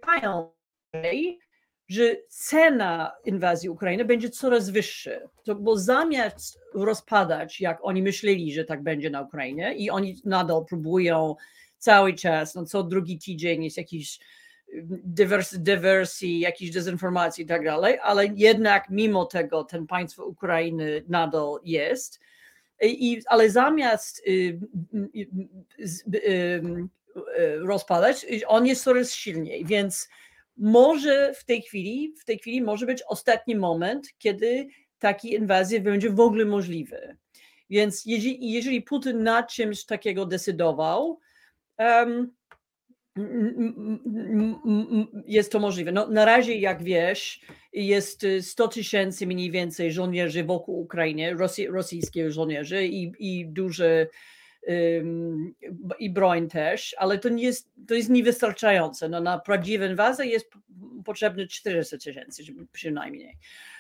mają że cena inwazji Ukrainy będzie coraz wyższa. To, bo zamiast rozpadać, jak oni myśleli, że tak będzie na Ukrainie, i oni nadal próbują cały czas, no co drugi tydzień jest jakiś dywers, dywersji, jakiejś dezinformacji i tak dalej, ale jednak mimo tego ten państwo Ukrainy nadal jest. I, ale zamiast y, y, y, rozpadać, on jest coraz silniej, więc może w tej chwili, w tej chwili może być ostatni moment, kiedy taki inwazja będzie w ogóle możliwy. Więc jeżeli, jeżeli Putin nad czymś takiego decydował, um, jest to możliwe. No, na razie, jak wiesz, jest 100 tysięcy mniej więcej żołnierzy wokół Ukrainy, rosyjskich żołnierzy i, i duże um, i broń też, ale to nie jest, to jest niewystarczające. No, na prawdziwą inwazję jest potrzebne 400 tysięcy przynajmniej.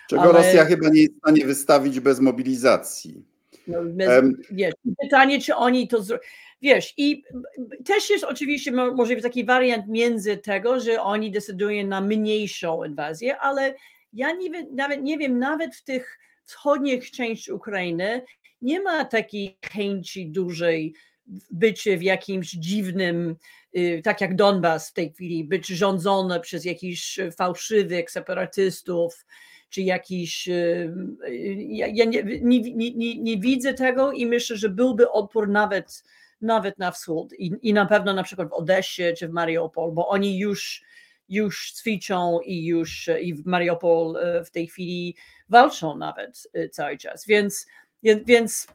Czego ale... Rosja chyba nie jest w stanie wystawić bez mobilizacji. No, um, wiesz, pytanie, czy oni to zrobią. Wiesz, i też jest oczywiście może taki wariant między tego, że oni decydują na mniejszą inwazję, ale ja nie, nawet nie wiem, nawet w tych wschodnich części Ukrainy nie ma takiej chęci dużej bycie w jakimś dziwnym, y, tak jak Donbas w tej chwili, być rządzone przez jakichś fałszywych separatystów, czy jakiś. Y, ja, ja nie, nie, nie, nie, widzę tego i myślę, że byłby opór nawet, nawet na wschód i, i na pewno na przykład w Odessie czy w Mariupol, bo oni już, już ćwiczą i już i w Mariupol y, w tej chwili walczą nawet y, cały czas. Więc, więc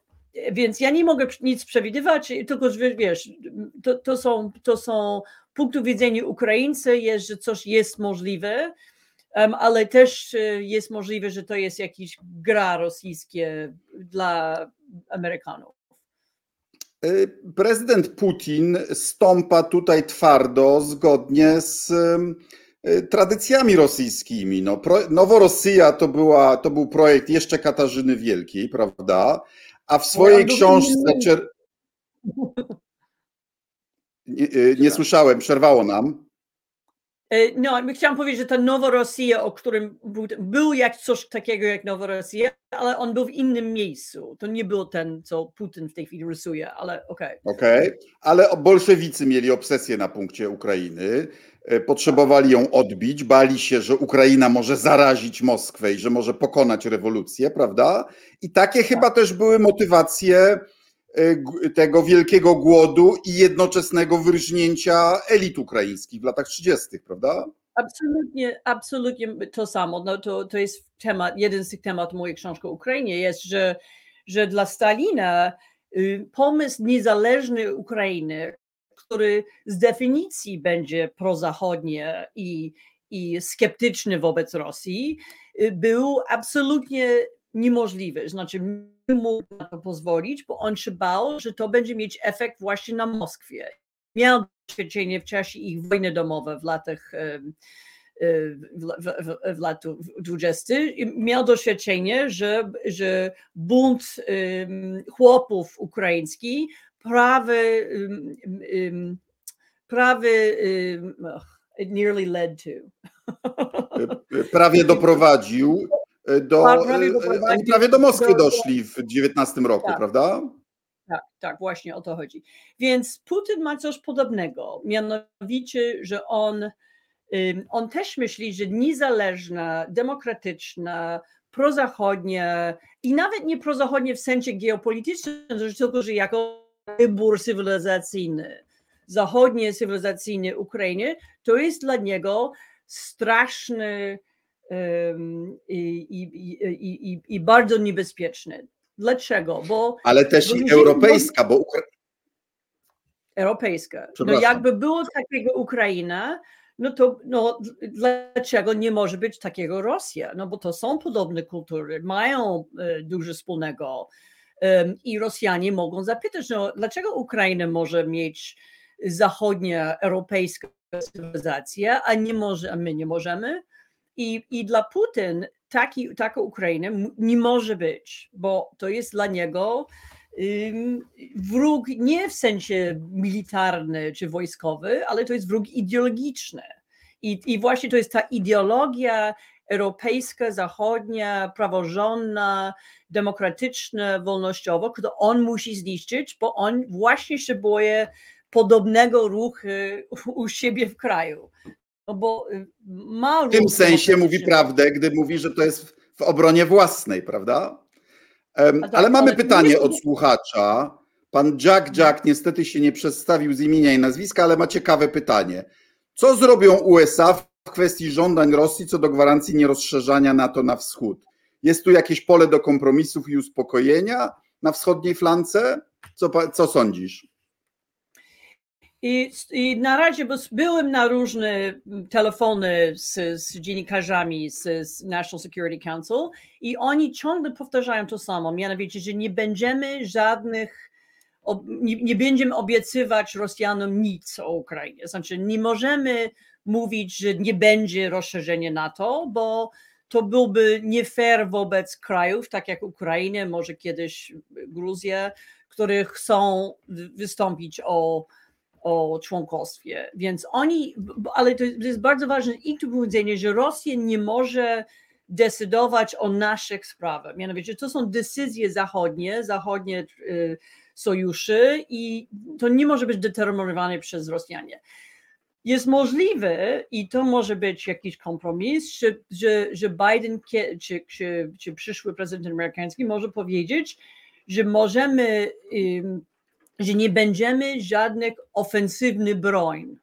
więc ja nie mogę nic przewidywać, tylko że wiesz, to, to, są, to są punktów widzenia Ukraińcy, jest, że coś jest możliwe, ale też e, jest możliwe, że to jest jakiś gra rosyjskie dla Amerykanów. E, prezydent Putin stąpa tutaj twardo, zgodnie z tradycjami rosyjskimi. No, Noworosyja to, była, to był projekt jeszcze Katarzyny Wielkiej, prawda? A w swojej książce. Nie, nie słyszałem, przerwało nam. E, no, chciałam powiedzieć, że ta Noworosja, o którym był, był jak coś takiego jak Noworosja, ale on był w innym miejscu. To nie był ten, co Putin w tej chwili rysuje, ale okej. Okay. Okej, okay. ale bolszewicy mieli obsesję na punkcie Ukrainy, e, potrzebowali ją odbić, bali się, że Ukraina może zarazić Moskwę i że może pokonać rewolucję, prawda? I takie chyba też były motywacje tego wielkiego głodu i jednoczesnego wyrżnięcia elit ukraińskich w latach 30., prawda? Absolutnie, absolutnie to samo. No to, to jest temat, jeden z tych tematów mojej książki o Ukrainie jest, że, że dla Stalina y, pomysł niezależnej Ukrainy, który z definicji będzie prozachodnie i, i sceptyczny wobec Rosji, y, był absolutnie niemożliwy. Znaczy, mógł na to pozwolić, bo on się bał, że to będzie mieć efekt właśnie na Moskwie. Miał doświadczenie w czasie ich wojny domowej w latach w, w, w latach 20. Miał doświadczenie, że, że bunt chłopów ukraińskich prawy, prawy nearly led to. Prawie doprowadził do, prawie, e, oni prawie do Moskwy do, doszli w 19 roku, tak, prawda? Tak, tak, właśnie o to chodzi. Więc Putin ma coś podobnego, mianowicie, że on, on też myśli, że niezależna, demokratyczna, prozachodnia i nawet nie prozachodnia w sensie geopolitycznym, tylko że jako wybór cywilizacyjny, zachodnie cywilizacyjny Ukrainy, to jest dla niego straszny i, i, i, i bardzo niebezpieczne. Dlaczego? Bo, Ale też i europejska, bo. Europejska. No jakby było takiego Ukraina, no to no, dlaczego nie może być takiego Rosja? No bo to są podobne kultury, mają e, dużo wspólnego i Rosjanie mogą zapytać, no dlaczego Ukraina może mieć zachodnia europejska cywilizację, a nie może, a my nie możemy? I, i dla Putin taki, taka Ukraina nie może być, bo to jest dla niego wróg nie w sensie militarny czy wojskowy, ale to jest wróg ideologiczny. I, I właśnie to jest ta ideologia europejska, zachodnia, praworządna, demokratyczna, wolnościowa, którą on musi zniszczyć, bo on właśnie się boje podobnego ruchu u siebie w kraju. No bo y, ma w tym sensie mówi prawdę, gdy mówi, że to jest w obronie własnej, prawda? Tak, ale mamy pytanie od słuchacza. Pan Jack Jack niestety się nie przedstawił z imienia i nazwiska, ale ma ciekawe pytanie. Co zrobią USA w kwestii żądań Rosji co do gwarancji nierozszerzania NATO na wschód? Jest tu jakieś pole do kompromisów i uspokojenia na wschodniej flance? Co, co sądzisz? I, I, na razie, bo byłem na różne telefony z, z dziennikarzami z, z, National Security Council i oni ciągle powtarzają to samo, mianowicie, że nie będziemy żadnych, nie, nie będziemy obiecywać Rosjanom nic o Ukrainie. Znaczy, nie możemy mówić, że nie będzie rozszerzenia NATO, bo to byłby nie fair wobec krajów, tak jak Ukrainę, może kiedyś Gruzję, które chcą wystąpić o o członkostwie. Więc oni, ale to jest bardzo ważne i tu powiedzenie, że Rosja nie może decydować o naszych sprawach. Mianowicie to są decyzje zachodnie, zachodnie y, sojuszy i to nie może być determinowane przez Rosjanie. Jest możliwe i to może być jakiś kompromis, że, że, że Biden czy, czy, czy przyszły prezydent amerykański może powiedzieć, że możemy że nie będziemy żadnych ofensywnych broń.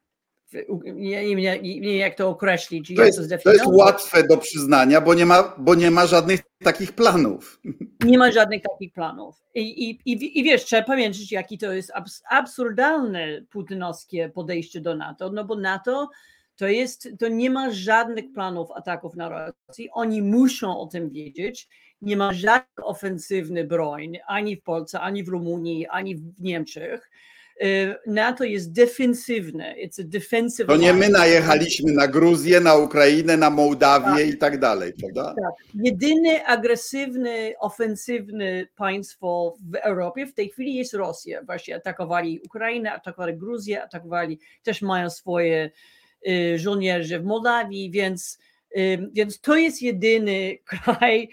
Nie, nie, nie, jak to określić. To jest, to, to jest łatwe do przyznania, bo nie, ma, bo nie ma żadnych takich planów. Nie ma żadnych takich planów. I, i, i, i wiesz, trzeba pamiętać, jaki to jest absurdalne putinowskie podejście do NATO, no bo NATO to jest, to nie ma żadnych planów ataków na Rosję. Oni muszą o tym wiedzieć nie ma żadnych ofensywnych broń ani w Polsce, ani w Rumunii, ani w Niemczech. Y, NATO jest defensywne. It's a defensive to nie my najechaliśmy na Gruzję, na Ukrainę, na Mołdawię tak. i tak dalej, prawda? Tak. Jedyne agresywne, ofensywne państwo w Europie w tej chwili jest Rosja. Właśnie atakowali Ukrainę, atakowali Gruzję, atakowali, też mają swoje y, żołnierze w Mołdawii, więc, y, więc to jest jedyny kraj,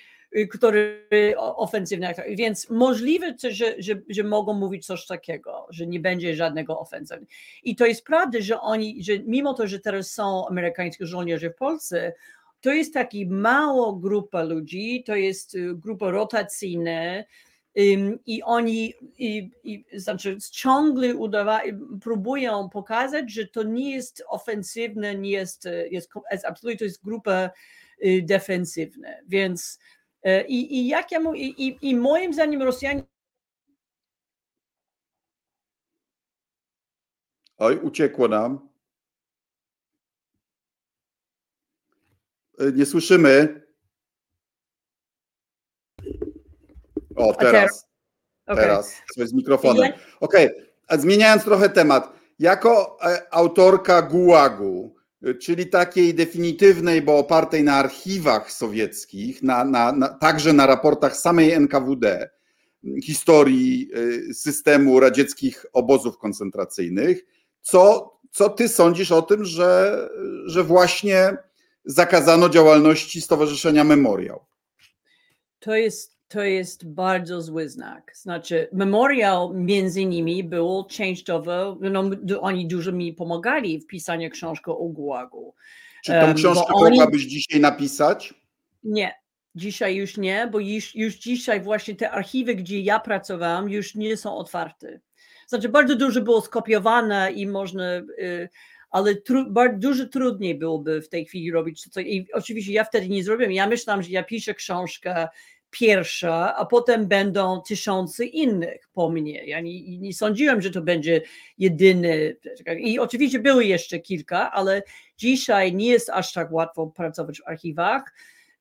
który ofensywny. Więc możliwe, że, że, że mogą mówić coś takiego, że nie będzie żadnego ofensywy. I to jest prawda, że oni, że mimo to, że teraz są amerykańscy żołnierze w Polsce, to jest taki mała grupa ludzi, to jest y, grupa rotacyjna, i oni i, i, znaczy ciągle udawa, próbują pokazać, że to nie jest ofensywne, nie jest, jest, jest absolutnie to jest grupa y, defensywna. Więc I, i jak ja mówię, i, i moim zdaniem Rosjanie. Oj, uciekło nam. E, nie słyszymy. O, teraz. Okay. Teraz. Coś z mikrofonem. Okej, okay. a zmieniając trochę temat. Jako e, autorka Gułagu, czyli takiej definitywnej, bo opartej na archiwach sowieckich, na, na, na, także na raportach samej NKWD, historii y, systemu radzieckich obozów koncentracyjnych. Co, co ty sądzisz o tym, że, że właśnie zakazano działalności Stowarzyszenia Memoriał? To jest to jest bardzo zły znak. Znaczy, memoriał między innymi był częściowo, no, oni dużo mi pomagali w pisaniu książki o Gułagu. Czy tą książkę oni... mogłabyś dzisiaj napisać? Nie, dzisiaj już nie, bo już, już dzisiaj właśnie te archiwy, gdzie ja pracowałam, już nie są otwarte. Znaczy, bardzo dużo było skopiowane i można. Y, ale tru, bardzo, dużo trudniej byłoby w tej chwili robić to. I oczywiście ja wtedy nie zrobiłem. Ja myślałam, że ja piszę książkę pierwsza, a potem będą tysiące innych po mnie. Ja nie, nie, sądziłem, że to będzie jedyny. I oczywiście były jeszcze kilka, ale dzisiaj nie jest aż tak łatwo pracować w archiwach.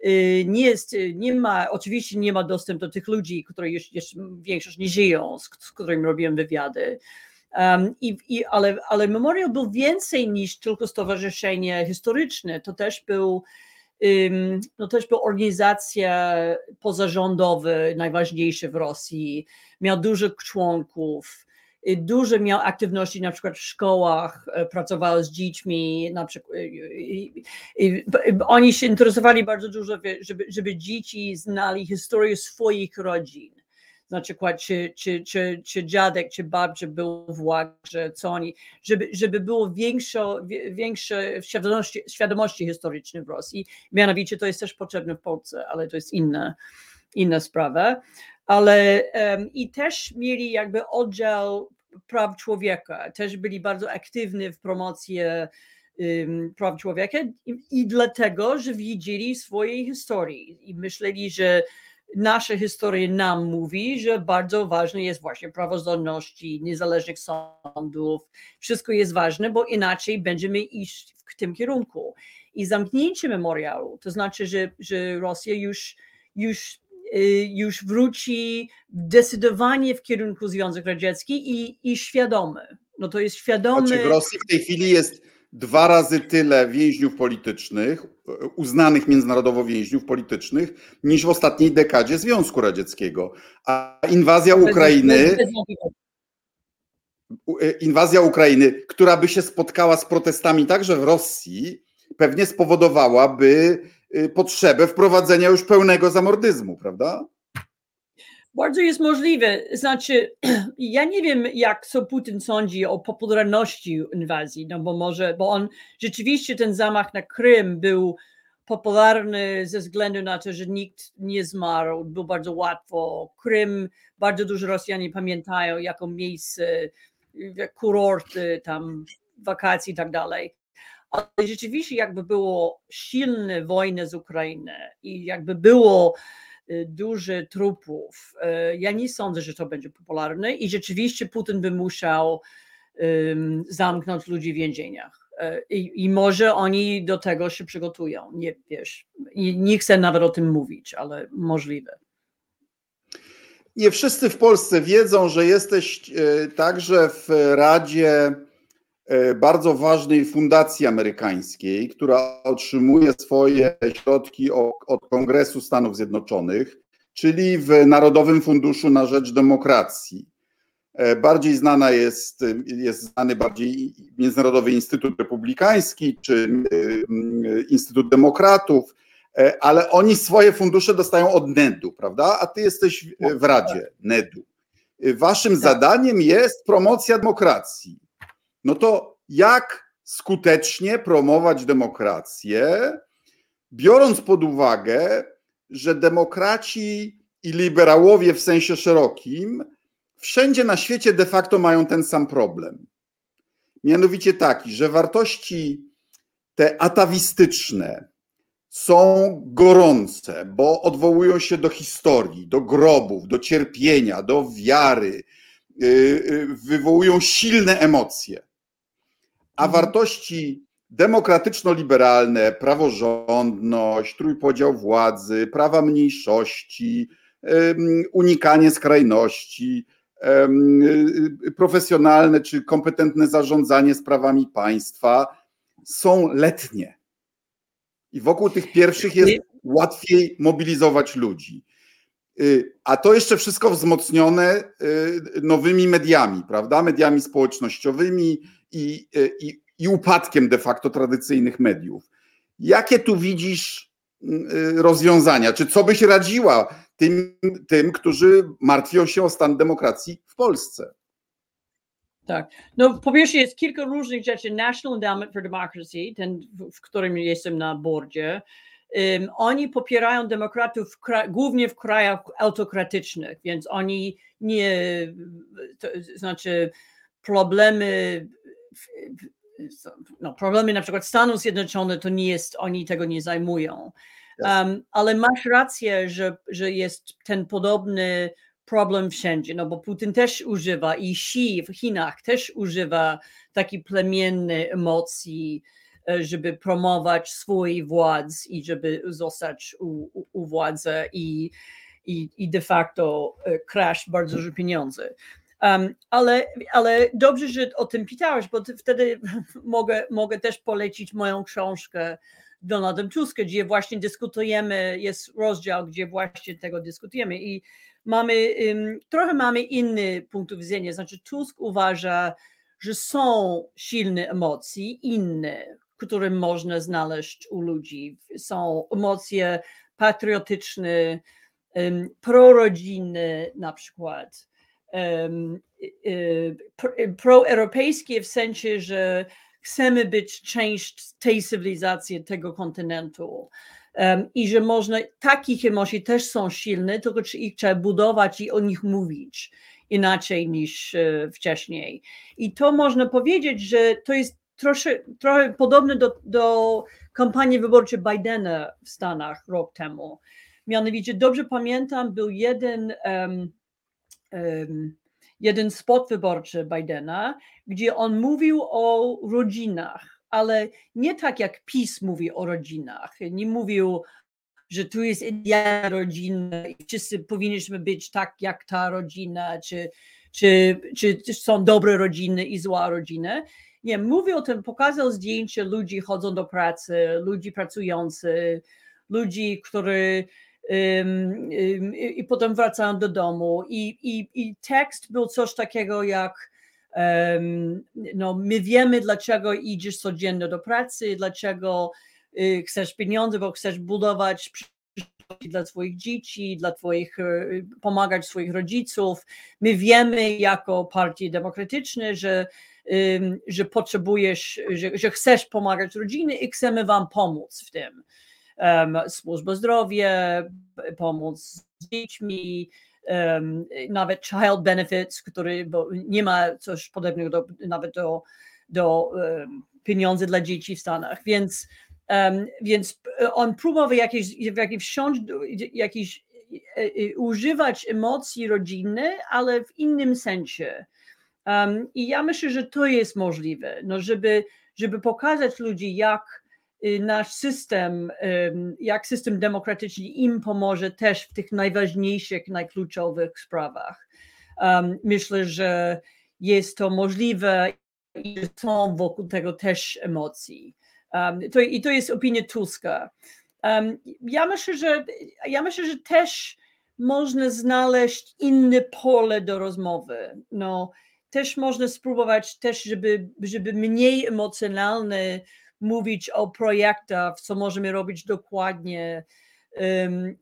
Y, nie jest, nie ma, oczywiście nie ma dostępu do tych ludzi, już, już większość nie żyją, z, z którymi robiłem wywiady. Um, i, i, ale, ale memoriał był więcej niż tylko stowarzyszenie historyczne. To też był no też była organizacja pozarządowa, najważniejsza w Rosji, miał dużo członków, y, dużo miał aktywności na przykład w szkołach, e, pracował z dziećmi, na przykład y, y, oni się interesowali bardzo dużo, żeby, żeby dzieci znali historię swoich rodzin na przykład czy, czy, czy, czy dziadek, czy babcia był w łagrze, co oni, żeby, żeby było większo, większe świadomości, świadomości historycznej w Rosji. Mianowicie to jest też potrzebne w Polsce, ale to jest inna, inna sprawa. Ale um, i też mieli jakby oddział praw człowieka, też byli bardzo aktywni w promocji praw człowieka i, i dlatego, że widzieli swojej historii i myśleli, że nasza historia nam mówi, że bardzo ważne jest właśnie praworządności, niezależnych sądów. Wszystko jest ważne, bo inaczej będziemy iść w tym kierunku. I zamknięcie memoriału, to znaczy, że, że Rosja już, już, y, już wróci zdecydowanie w kierunku Związku Radziecki i, i świadomy. No to jest świadomy. Znaczy w Rosji w tej chwili jest dwa razy tyle więźniów politycznych, uznanych międzynarodowo więźniów politycznych, niż w ostatniej dekadzie Związku Radzieckiego. A inwazja Ukrainy. Inwazja Ukrainy, która by się spotkała z protestami także w Rosji, pewnie spowodowałaby y, potrzebę wprowadzenia już pełnego zamordyzmu, prawda? Bardzo jest możliwe. Znaczy, ja nie wiem, jak co Putin sądzi o popularności inwazji, no bo może, bo on rzeczywiście ten zamach na Krym był popularny ze względu na to, że nikt nie zmarł, był bardzo łatwo. Krym, bardzo dużo Rosjanie pamiętają jako miejsce, kurorty, tam wakacje i tak dalej. Ale rzeczywiście jakby było silne wojny z Ukrainy i jakby było duży trupów. Y, ja nie sądzę, że to będzie popularne i rzeczywiście Putin by musiał zamknąć ludzi w więzieniach. Y, I, I, może oni do tego się przygotują. Nie wiesz, nie chcę nawet o tym mówić, ale możliwe. Nie wszyscy w Polsce wiedzą, że jesteś także w Radzie bardzo ważnej fundacji amerykańskiej, która otrzymuje swoje środki od Kongresu Stanów Zjednoczonych, czyli w Narodowym Funduszu na Rzecz Demokracji. E, bardziej znana jest, jest znany bardziej Międzynarodowy Instytut Republikański czy e, Instytut Demokratów, ale oni swoje fundusze dostają od NED-u, prawda? A ty jesteś w Radzie NED-u. Waszym tak. zadaniem jest promocja demokracji no to jak skutecznie promować demokrację, biorąc pod uwagę, że demokraci i liberałowie w sensie szerokim wszędzie na świecie de facto mają ten sam problem. Mianowicie taki, że wartości te atawistyczne są gorące, bo odwołują się do historii, do grobów, do cierpienia, do wiary, y, y, wywołują silne emocje a wartości demokratyczno-liberalne, praworządność, trójpodział władzy, prawa mniejszości, unikanie skrajności, profesjonalne czy kompetentne zarządzanie sprawami państwa są letnie. I wokół tych pierwszych jest łatwiej mobilizować ludzi. Y, a to jeszcze wszystko wzmocnione y, nowymi mediami, prawda? Mediami społecznościowymi, i, i, i upadkiem de facto tradycyjnych mediów. Jakie tu widzisz mm, y, rozwiązania? Czy co byś radziła tym, tym, którzy martwią się o stan demokracji w Polsce? Tak. No, po pierwsze, jest kilka różnych rzeczy. National Endowment for Democracy, ten, w którym jestem na bordzie, um, oni popierają demokratów głównie w krajach autokratycznych, więc oni nie, to znaczy problemy no, problemy na przykład Stanów Zjednoczonych to nie jest, oni tego nie zajmują. Um, ale masz rację, że, że jest ten podobny problem wszędzie, no bo Putin też używa i Xi w Chinach też używa takiej plemiennej emocji, e, żeby promować swój władz i żeby zostać u, u, u władzy i, i, i de facto e, kraść bardzo dużo pieniędzy. Um, ale, ale dobrze, że o tym pytałeś, bo wtedy mogę, mogę też polecić moją książkę Donaldem Tuskiem, gdzie właśnie dyskutujemy, jest rozdział, gdzie właśnie tego dyskutujemy i mamy, um, trochę mamy inny punkt widzenia, znaczy Tusk uważa, że są silne emocje, inne, które można znaleźć u ludzi. Są emocje patriotyczne, um, prorodzinne na przykład, proeuropejskie w sensie, że chcemy być część tej cywilizacji, tego kontynentu. I że można, takich emocji też są silne, tylko czy ich trzeba budować i o nich mówić inaczej niż uh, wcześniej. I to można powiedzieć, że to jest trosze, trochę podobne do, do kampanii wyborczej Bidena w Stanach rok temu Mianowicie dobrze pamiętam, był jeden, um, jeden spot wyborczy Bidena, gdzie on mówił o rodzinach, ale nie tak jak PiS mówi o rodzinach. Nie mówił, że tu jest idealna rodzina i wszyscy powinniśmy być tak jak ta rodzina, czy, czy, czy są dobre rodziny i zła rodziny. Nie, mówił o tym, pokazał zdjęcie ludzi chodzą do pracy, ludzi pracujących, ludzi, którzy i potem wracają do domu. I, i, I tekst był coś takiego jak no, my wiemy, dlaczego idziesz codziennie do pracy, dlaczego y, chcesz pieniądze, bo chcesz budować dla Twoich dzieci, dla Twoich, y, pomagać swoich rodziców. My wiemy jako partie demokratyczne, że, że potrzebujesz, że, że chcesz pomagać rodziny i chcemy Wam pomóc w tym. Służba zdrowia, pomoc z dziećmi, nawet child benefits, który bo nie ma coś podobnego do, nawet do, do pieniędzy dla dzieci w Stanach, więc więc on próbował jakieś, jakieś wsiąść, e, e, używać emocji rodziny, ale w innym sensie. Um, I ja myślę, że to jest możliwe, no żeby, żeby pokazać ludzi, jak nasz system, jak system demokratyczny im pomoże też w tych najważniejszych, najkluczowych sprawach. Um, myślę, że jest to możliwe i są wokół tego też emocji. Um, to, I to jest opinia Tuska. Um, ja, myślę, że, ja myślę, że też można znaleźć inne pole do rozmowy. No, też można spróbować też, żeby, żeby mniej emocjonalnie mówić o projektach, co możemy robić dokładnie,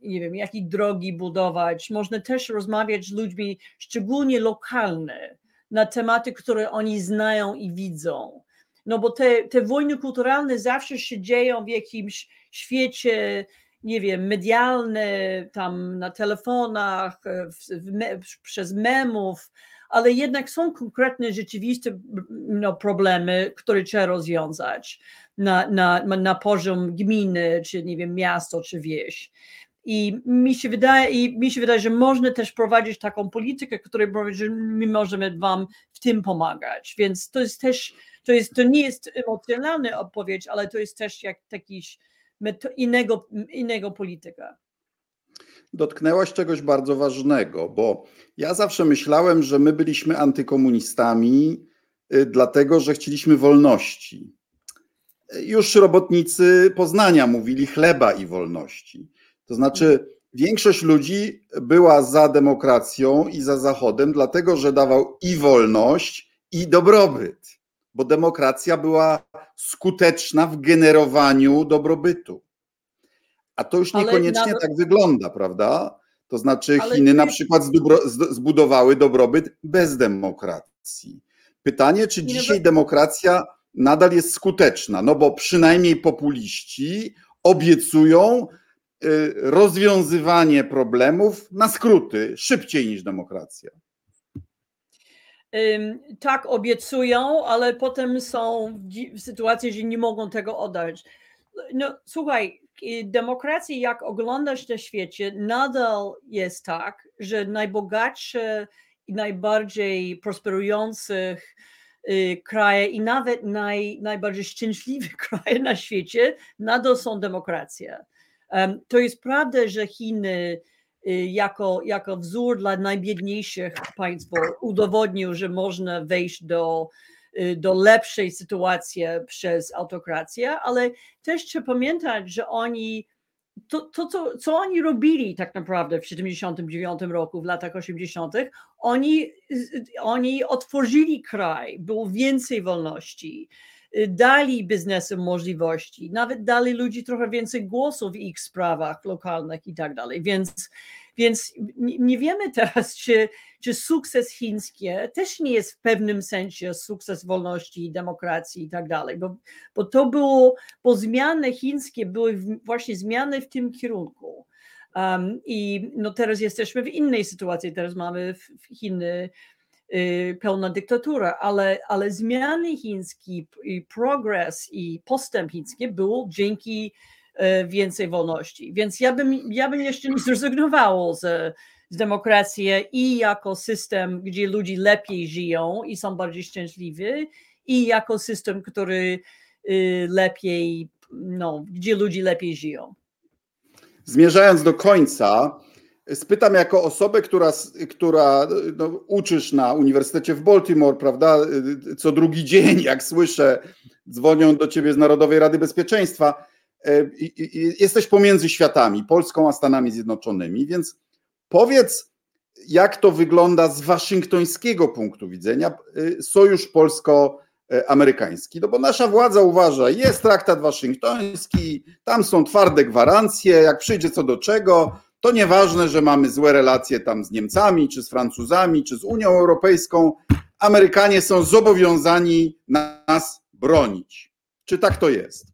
nie wiem, jakie drogi budować. Można też rozmawiać z ludźmi, szczególnie lokalne, na tematy, które oni znają i widzą. No bo te, te wojny kulturalne zawsze się dzieją w jakimś świecie, nie wiem, medialny, tam na telefonach, w, w me, przez memów, ale jednak są konkretne, rzeczywiste no, problemy, które trzeba rozwiązać na, na, na poziom gminy, czy nie wiem, miasto, czy wieś. I mi się wydaje, i mi się wydaje, że można też prowadzić taką politykę, której że my możemy wam w tym pomagać. Więc to jest też, to, jest, to nie jest emocjonalna odpowiedź, ale to jest też jak jakiś innego, innego polityka. Dotknęłaś czegoś bardzo ważnego, bo ja zawsze myślałem, że my byliśmy antykomunistami, y, dlatego że chcieliśmy wolności. Już robotnicy Poznania mówili chleba i wolności. To znaczy, większość ludzi była za demokracją i za Zachodem, dlatego że dawał i wolność, i dobrobyt, bo demokracja była skuteczna w generowaniu dobrobytu. A to już niekoniecznie nawet... tak wygląda, prawda? To znaczy, Ale Chiny na przykład zbudowały dobrobyt bez demokracji. Pytanie, czy dzisiaj demokracja nadal jest skuteczna? No bo przynajmniej populiści obiecują, Y, rozwiązywanie problemów na skróty, szybciej niż demokracja. Tak, obiecują, ale potem są w sytuacji, że nie mogą tego oddać. No, słuchaj, demokracji, jak oglądasz na świecie, nadal jest tak, że najbogatsze i najbardziej prosperujących kraje i nawet naj, najbardziej szczęśliwe kraje na świecie nadal są demokracje. To jest prawda, że Chiny y, jako, jako wzór dla najbiedniejszych państw udowodnił, że można wejść do, y, do lepszej sytuacji przez autokrację, ale też trzeba pamiętać, że oni to, to co, co oni robili tak naprawdę w 79 roku, w latach 80., oni, oni otworzyli kraj, było więcej wolności. Y, dali biznesom możliwości, nawet dali ludzi trochę więcej głosów w ich sprawach lokalnych i tak dalej. Więc, więc nie wiemy teraz, czy, czy sukces chiński też nie jest w pewnym sensie sukces wolności, demokracji i tak dalej, bo, bo to było, bo zmiany chińskie były właśnie zmiany w tym kierunku. Um, I no teraz jesteśmy w innej sytuacji, teraz mamy Chiny Y, pełna dyktatura, ale, ale zmiany chińskie i progres i postęp chiński był dzięki więcej wolności. Więc ja bym, ja bym jeszcze nie zrezygnowało z, z demokracji i jako system, gdzie ludzie lepiej żyją i są bardziej szczęśliwi, i jako system, który y, lepiej, no, gdzie ludzie lepiej żyją. Zmierzając do końca, spytam jako osobę, która, która no, uczysz na Uniwersytecie w Baltimore, prawda? Co drugi dzień, jak słyszę, dzwonią do ciebie z Narodowej Rady Bezpieczeństwa. E, jesteś pomiędzy światami, Polską a Stanami Zjednoczonymi, więc powiedz, jak to wygląda z waszyngtońskiego punktu widzenia, e, sojusz polsko-amerykański. No bo nasza władza uważa, jest traktat waszyngtoński, tam są twarde gwarancje, jak przyjdzie co do czego, to nieważne, że mamy złe relacje tam z Niemcami, czy z Francuzami, czy z Unią Europejską. Amerykanie są zobowiązani nas bronić. Czy tak to jest?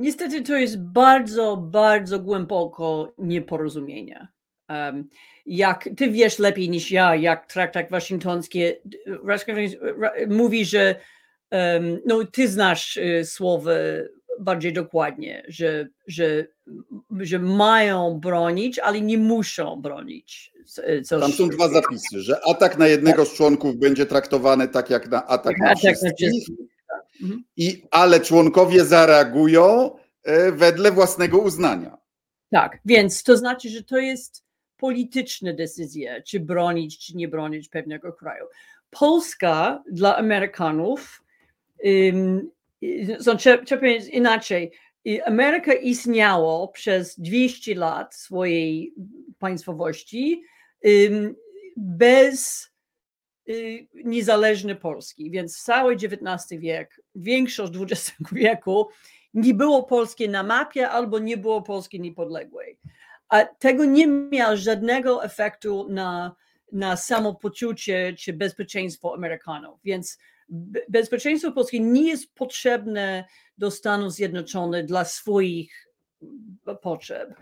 Niestety to jest bardzo, bardzo głęboko nieporozumienie. Um, jak ty wiesz lepiej niż ja, jak traktat waszyngtoński mówi, że no, ty znasz y, słowa bardziej dokładnie, że, że, że mają bronić, ale nie muszą bronić. Coś. Tam są dwa zapisy, że atak na jednego z członków będzie traktowany tak jak na atak na wszystkich, tak. Mhm. i, ale członkowie zareagują e, wedle własnego uznania. Tak, więc to znaczy, że to jest polityczna decyzja, czy bronić, czy nie bronić pewnego kraju. Polska dla Amerykanów um, trzeba, trzeba powiedzieć inaczej. Ameryka istniało przez 200 lat swojej państwowości bez y, niezależnej Polski, więc cały XIX wiek, większość XX wieku nie było Polski na mapie albo nie było Polski niepodległej. A tego nie miało żadnego efektu na, na samopoczucie czy bezpieczeństwo Amerykanów. Więc bezpieczeństwo Polski nie jest potrzebne do Stanów Zjednoczonych dla swoich potrzeb.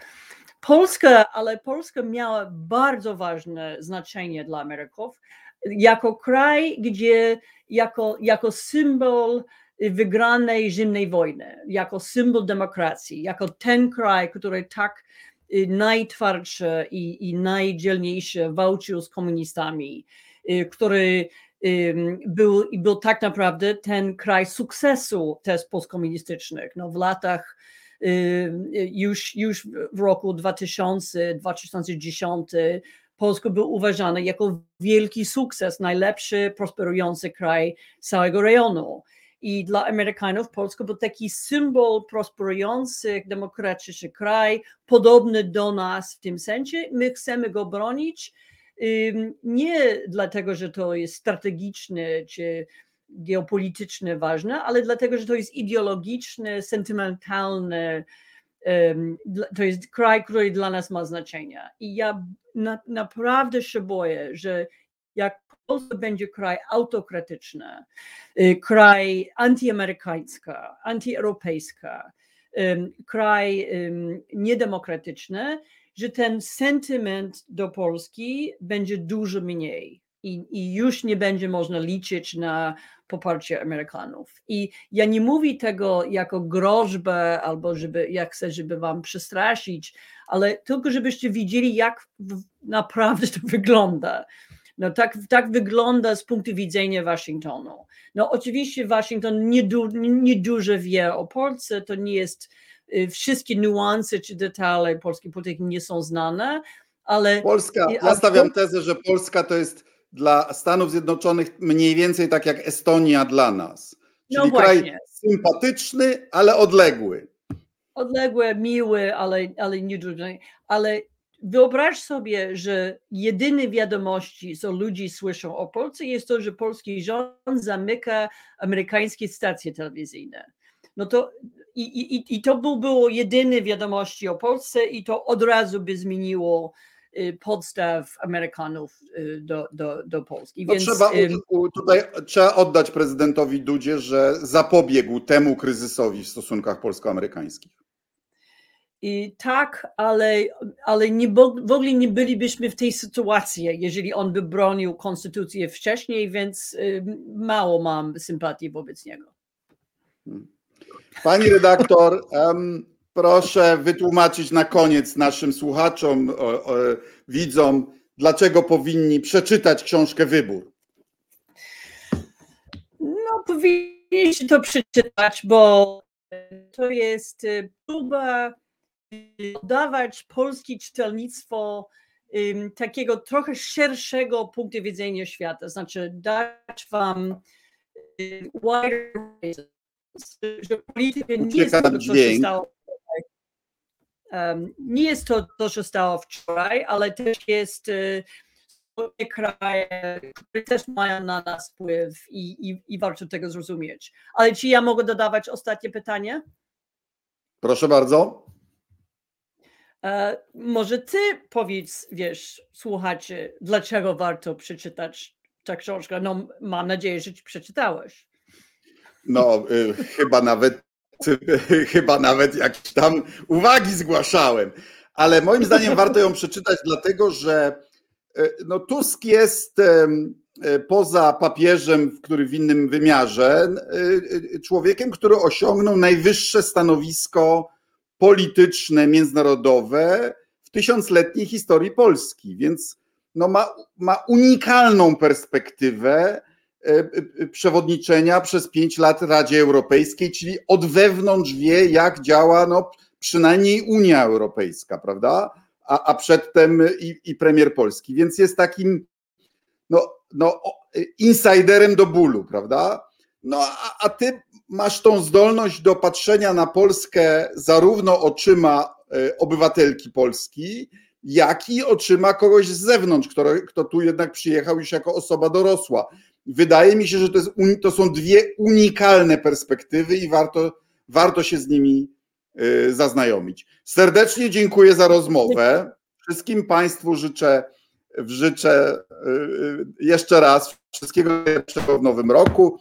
Polska, ale Polska miała bardzo ważne znaczenie dla Ameryków jako kraj, gdzie jako, jako symbol wygranej zimnej wojny, jako symbol demokracji, jako ten kraj, który tak y, najtwardsze i, i najdzielniejsze walczył z komunistami, y, który był, był tak naprawdę ten kraj sukcesu test postkomunistycznych. No, w latach już, już w roku 2000-2010 Polska był uważany jako wielki sukces, najlepszy, prosperujący kraj całego rejonu. I dla Amerykanów Polska był taki symbol prosperujący, demokratyczny kraj, podobny do nas w tym sensie. My chcemy go bronić, nie dlatego, że to jest strategiczne czy geopolityczne ważne, ale dlatego, że to jest ideologiczne, sentymentalne. To jest kraj, który dla nas ma znaczenie. I ja na, naprawdę się boję, że jak Polska będzie kraj autokratyczny, y, kraj antyamerykańska, antyeuropejska, kraj niedemokratyczny, że ten sentyment do Polski będzie dużo mniej i, i już nie będzie można liczyć na poparcie Amerykanów. I ja nie mówię tego jako groźbę albo żeby, jak chcę, żeby wam przestraszyć, ale tylko żebyście widzieli, jak naprawdę to wygląda. No tak, tak wygląda z punktu widzenia Waszyngtonu. No oczywiście Waszyngton niedużo nie, nie wie o Polsce, to nie jest Y, wszystkie niuanse czy detale polskiej polityki nie są znane, ale... Polska, ja stawiam tezę, że Polska to jest dla Stanów Zjednoczonych mniej więcej tak jak Estonia dla nas. No Czyli no kraj sympatyczny, ale odległy. Odległy, miły, ale, ale nie dużo. Ale wyobraź sobie, że jedyne wiadomości, co ludzie słyszą o Polsce, jest to, że polski rząd zamyka amerykańskie stacje telewizyjne. No to i, i, I to by było jedyne wiadomości o Polsce i to od razu by zmieniło podstaw Amerykanów y, do, do, do Polski. No Więc, trzeba, tutaj trzeba oddać prezydentowi Dudzie, że zapobiegł temu kryzysowi w stosunkach polsko-amerykańskich. I tak, ale, ale nie, w ogóle nie bylibyśmy w tej sytuacji, jeżeli on by bronił konstytucję wcześniej, więc y, mało mam sympatii wobec niego. Hmm. Pani redaktor, Proszę wytłumaczyć na koniec naszym słuchaczom, o, o, widzom, dlaczego powinni przeczytać książkę Wybór. No, powinniście to przeczytać, bo to jest y, próba dawać polskie czytelnictwo takiego trochę szerszego punktu widzenia świata, znaczy dać wam y, wider że polityka nie jest to, co się stało. um, nie jest to, to, co stało wczoraj, ale też jest y, kraje, które też mają na nas wpływ i, i, i warto tego zrozumieć. Ale czy ja mogę dodawać ostatnie pytanie? Proszę bardzo. E, może ty powiedz, wiesz, słuchacze, dlaczego warto przeczytać tę książkę? No, mam nadzieję, że ci przeczytałeś. No, y, chyba nawet chyba nawet jakieś tam uwagi zgłaszałem. Ale moim zdaniem warto ją przeczytać, dlatego że y, no, Tusk jest y, poza papieżem, który w innym wymiarze, człowiekiem, który osiągnął najwyższe stanowisko polityczne, międzynarodowe w tysiącletniej historii Polski, więc no ma, ma unikalną perspektywę e, e, przewodniczenia przez pięć lat Radzie Europejskiej, czyli od wewnątrz wie, jak działa no, przynajmniej Unia Europejska, prawda? A, a przedtem i, i premier Polski, więc jest takim no, no, insiderem do bólu, prawda? No a, a ty masz tą zdolność do patrzenia na Polskę zarówno oczyma e, obywatelki Polski, jak i oczyma kogoś z zewnątrz, kto, kto tu jednak przyjechał już jako osoba dorosła. Wydaje mi się, że to, jest, to są dwie unikalne perspektywy i warto, warto się z nimi e, zaznajomić. Serdecznie dziękuję za rozmowę. Wszystkim Państwu życzę, życzę e, jeszcze raz wszystkiego najlepszego w nowym roku.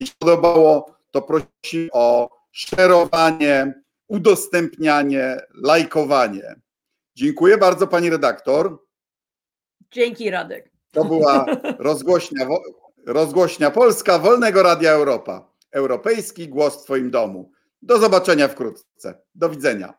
Jeśli podobało, to prosi o szerowanie, udostępnianie, lajkowanie. Dziękuję bardzo pani redaktor. Dzięki Radek. To była rozgłośnia, rozgłośnia Polska Wolnego Radia Europa. Europejski głos w Twoim domu. Do zobaczenia wkrótce. Do widzenia.